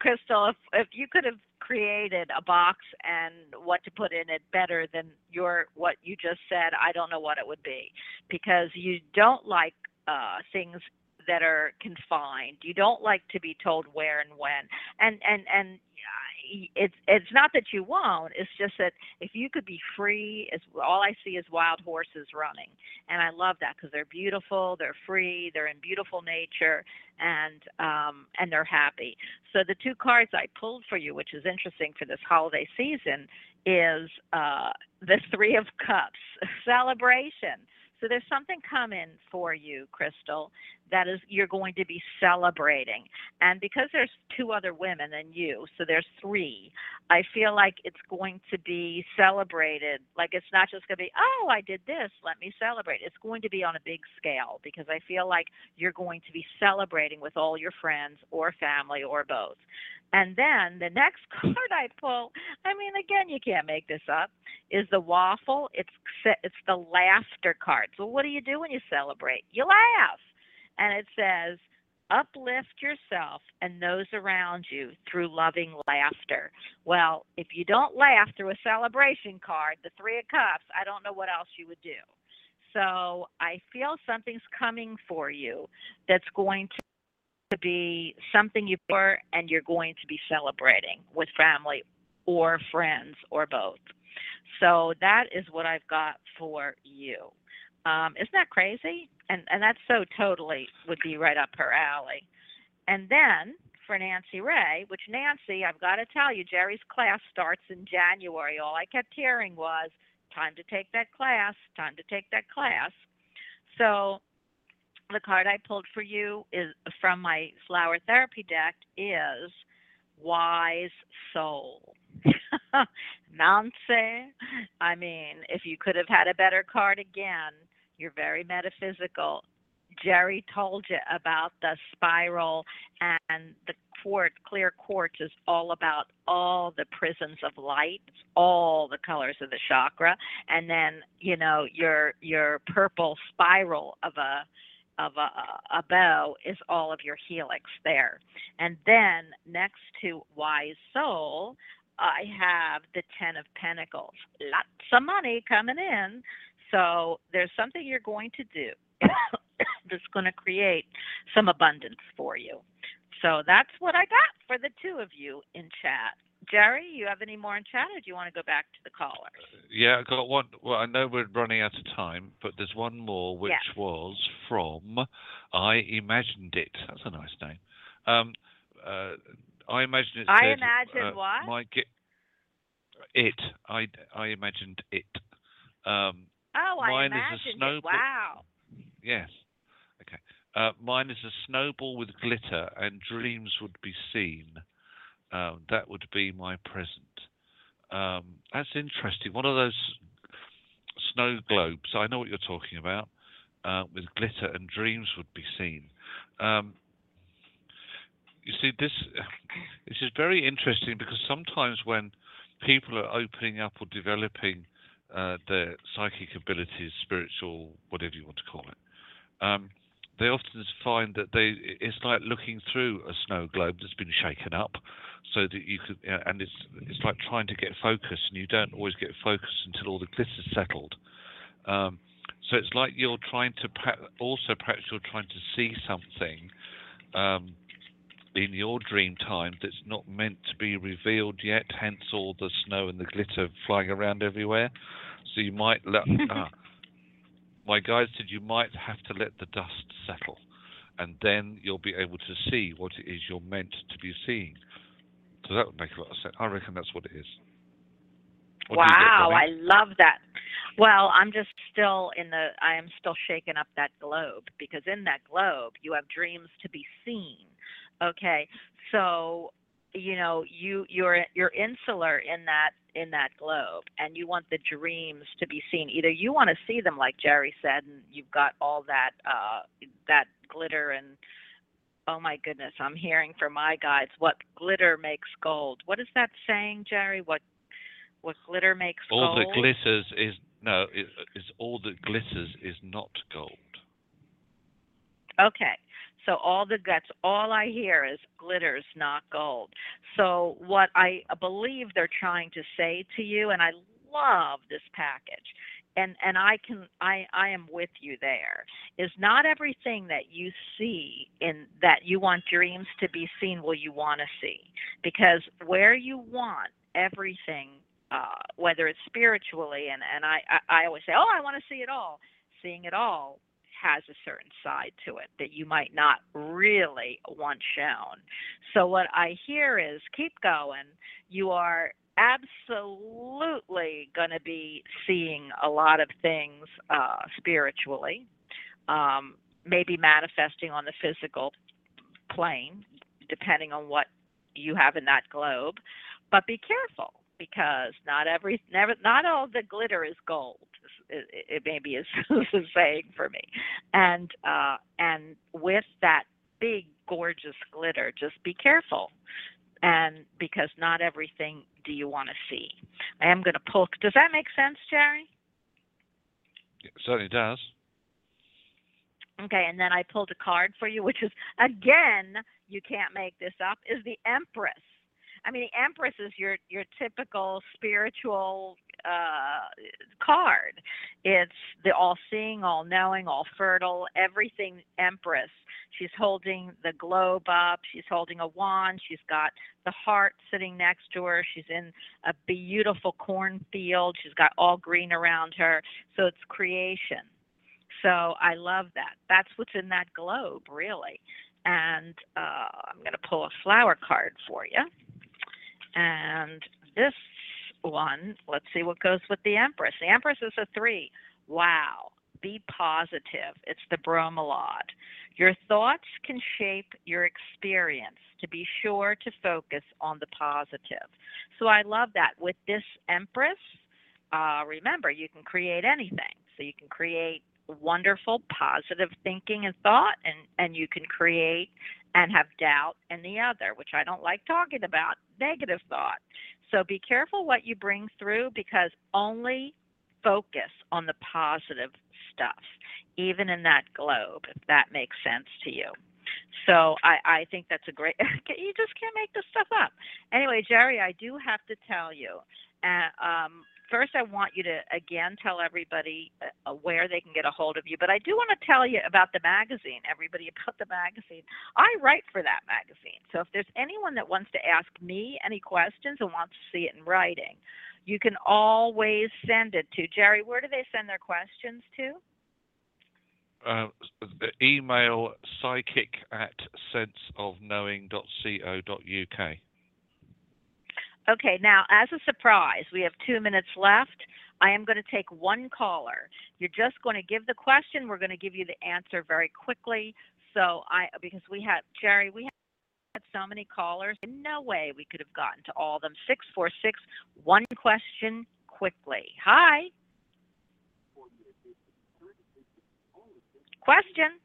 Speaker 2: Crystal, if if you could have created a box and what to put in it better than your what you just said, I don't know what it would be, because you don't like uh, things that are confined. You don't like to be told where and when. And and and uh, it's it's not that you won't. It's just that if you could be free, as all I see is wild horses running, and I love that because they're beautiful, they're free, they're in beautiful nature, and um, and they're happy. So the two cards I pulled for you, which is interesting for this holiday season, is uh, the Three of Cups <laughs> celebration So there's something coming for you, Crystal, that is you're going to be celebrating. And because there's two other women than you, so there's three, I feel like it's going to be celebrated. Like it's not just going to be, oh, I did this, let me celebrate. It's going to be on a big scale because I feel like you're going to be celebrating with all your friends or family or both. And then the next <laughs> card I pull, I mean, again, you can't make this up, is the waffle. It's it's the laughter card. So what do you do when you celebrate? You laugh, and it says, uplift yourself and those around you through loving laughter. Well, if you don't laugh through a celebration card, the Three of Cups, I don't know what else you would do. So I feel something's coming for you that's going to to be something you for and you're going to be celebrating with family or friends or both. So that is what I've got for you. Um, isn't that crazy? And and that's so totally would be right up her alley. And then for Nancy Ray, which Nancy, I've got to tell you, Jerry's class starts in January. All I kept hearing was time to take that class, time to take that class. So the card I pulled for you is from my flower therapy deck is wise soul. <laughs> Nancy, I mean, if you could have had a better card again, you're very metaphysical. Jerry told you about the spiral and the quartz, clear quartz is all about all the prisms of light, all the colors of the chakra, and then you know your your purple spiral of a of a, a bow is all of your helix there. And then next to wise soul, I have the Ten of Pentacles. Lots of money coming in. So there's something you're going to do <coughs> that's going to create some abundance for you. So that's what I got for the two of you in chat. Jerry, you have any more in chat, or do you want to go back to the callers?
Speaker 3: Yeah, I got one. Well, I know we're running out of time, but there's one more which
Speaker 2: Yes.
Speaker 3: was from I Imagined It. That's a nice name. Um, uh, I imagined it.
Speaker 2: I
Speaker 3: said,
Speaker 2: imagined
Speaker 3: uh,
Speaker 2: what?
Speaker 3: My it. I I imagined it. Um,
Speaker 2: Oh, I
Speaker 3: Mine is a
Speaker 2: imagined it.
Speaker 3: snowball-
Speaker 2: Wow.
Speaker 3: Yes. Okay. Uh, mine is a snowball with glitter, and dreams would be seen. Um, that would be my present. Um, that's interesting. One of those snow globes. I know what you're talking about. Uh, with glitter and dreams would be seen. Um, you see, this <sighs> this is very interesting because sometimes when people are opening up or developing uh, their psychic abilities, spiritual, whatever you want to call it, um, they often find that they it's like looking through a snow globe that's been shaken up, so that you could, uh, and it's it's like trying to get focus, and you don't always get focus until all the glitter's settled. Um, so it's like you're trying to also perhaps you're trying to see something um, in your dream time that's not meant to be revealed yet. Hence all the snow and the glitter flying around everywhere. So you might let. <laughs> ah, my guide said you might have to let the dust settle, and then you'll be able to see what it is you're meant to be seeing. So that would make a lot of sense. I reckon that's what it is. What
Speaker 2: wow, I love that. Well, I'm just still in the I am still shaking up that globe because in that globe you have dreams to be seen. Okay. So, you know, you you're you're insular in that in that globe and you want the dreams to be seen. Either you want to see them like Jerry said and you've got all that uh that glitter and oh my goodness, I'm hearing from my guides what glitter makes gold. What is that saying, Jerry? What what glitter makes
Speaker 3: all
Speaker 2: gold?
Speaker 3: that glitters is no, it, is all that glitters is not gold.
Speaker 2: Okay. So all the guts, all I hear is glitters, not gold. So what I believe they're trying to say to you, and I love this package, and and I can I I am with you there. Is not everything that you see in that you want dreams to be seen will you want to see, because where you want everything, uh, whether it's spiritually, and and I I, I always say, oh, I want to see it all. Seeing it all has a certain side to it that you might not really want shown. So what I hear is keep going. You are absolutely going to be seeing a lot of things uh, spiritually, um, maybe manifesting on the physical plane, depending on what you have in that globe. But be careful because not every never not all the glitter is gold. It, maybe is a <laughs> saying for me, and uh, and with that big gorgeous glitter, just be careful and because not everything do you want to see. I am going to pull. Does that make sense, Jerry?
Speaker 3: It certainly does.
Speaker 2: Okay, and then I pulled a card for you, which is again, you can't make this up, is the Empress. I mean, the Empress is your your typical spiritual uh, card. It's the all-seeing, all-knowing, all-fertile, everything Empress. She's holding the globe up. She's holding a wand. She's got the heart sitting next to her. She's in a beautiful cornfield. She's got all green around her. So it's creation. So I love that. That's what's in that globe, really. And uh, I'm going to pull a flower card for you. And this one, let's see what goes with the Empress. The Empress is a three. Wow. Be positive. It's the bromeliad. Your thoughts can shape your experience to be sure to focus on the positive. So I love that. With this Empress, uh, remember, you can create anything. So you can create wonderful positive thinking and thought and and you can create and have doubt in the other which i don't like talking about negative thought so be careful what you bring through because only focus on the positive stuff even in that globe if that makes sense to you. So I, I think that's a great <laughs> you just can't make this stuff up. Anyway jerry i do have to tell you uh, um, first I want you to again tell everybody uh, where they can get a hold of you. But I do want to tell you about the magazine, everybody about the magazine. I write for that magazine. So if there's anyone that wants to ask me any questions and wants to see it in writing, you can always send it to Jerry. Where do they send their questions to?
Speaker 3: Uh, email psychic at senseofknowing.co.uk.
Speaker 2: Okay, now as a surprise, we have two minutes left. I am going to take one caller. You're just going to give the question. We're going to give you the answer very quickly. So I, because we had Jerry, we had so many callers. In no way we could have gotten to all of them. Six four six, one question quickly. Hi. Question.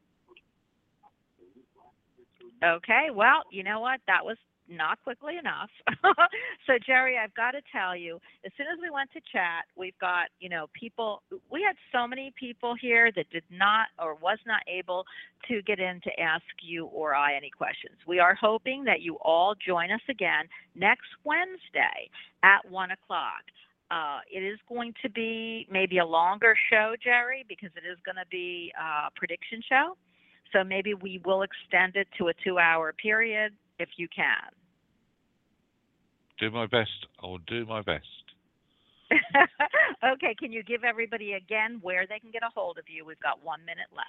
Speaker 2: Okay, well, you know what? That was not quickly enough. <laughs> so Jerry, I've got to tell you, as soon as we went to chat, we've got, you know, people we had so many people here that did not or was not able to get in to ask you or I any questions. We are hoping that you all join us again next Wednesday at one o'clock. Uh, it is going to be maybe a longer show, Jerry, because it is going to be a prediction show. So maybe we will extend it to a two hour period if you can.
Speaker 3: Do my best. I will do my best. <laughs>
Speaker 2: okay, can you give everybody again where they can get a hold of you? We've got one minute left.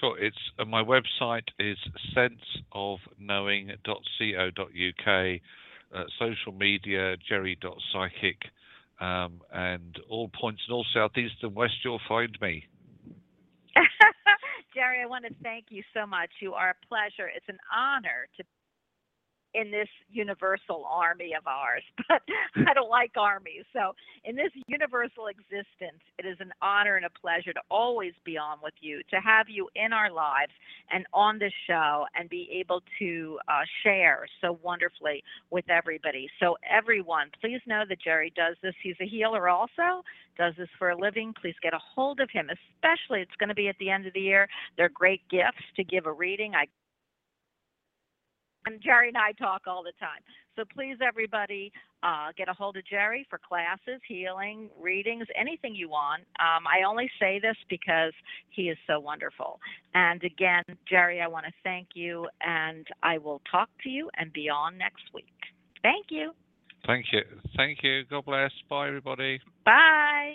Speaker 3: Sure. It's uh, my website is senseofknowing.co.uk. Uh, social media jerry.psychic, um, and all points north, south, east, and west. You'll find me. <laughs>
Speaker 2: Jerry, I want to thank you so much. You are a pleasure. It's an honor to in this universal army of ours, <laughs> but I don't like armies. So, in this universal existence, it is an honor and a pleasure to always be on with you, to have you in our lives and on this show and be able to uh, share so wonderfully with everybody. So, everyone, please know that Jerry does this. He's a healer also, does this for a living. Please get a hold of him, especially it's going to be at the end of the year. They're great gifts to give a reading. I and Jerry and I talk all the time. So please, everybody, uh, get a hold of Jerry for classes, healing, readings, anything you want. Um, I only say this because he is so wonderful. And again, Jerry, I want to thank you, and I will talk to you and be on next week. Thank you.
Speaker 3: Thank you. Thank you. God bless. Bye, everybody.
Speaker 2: Bye.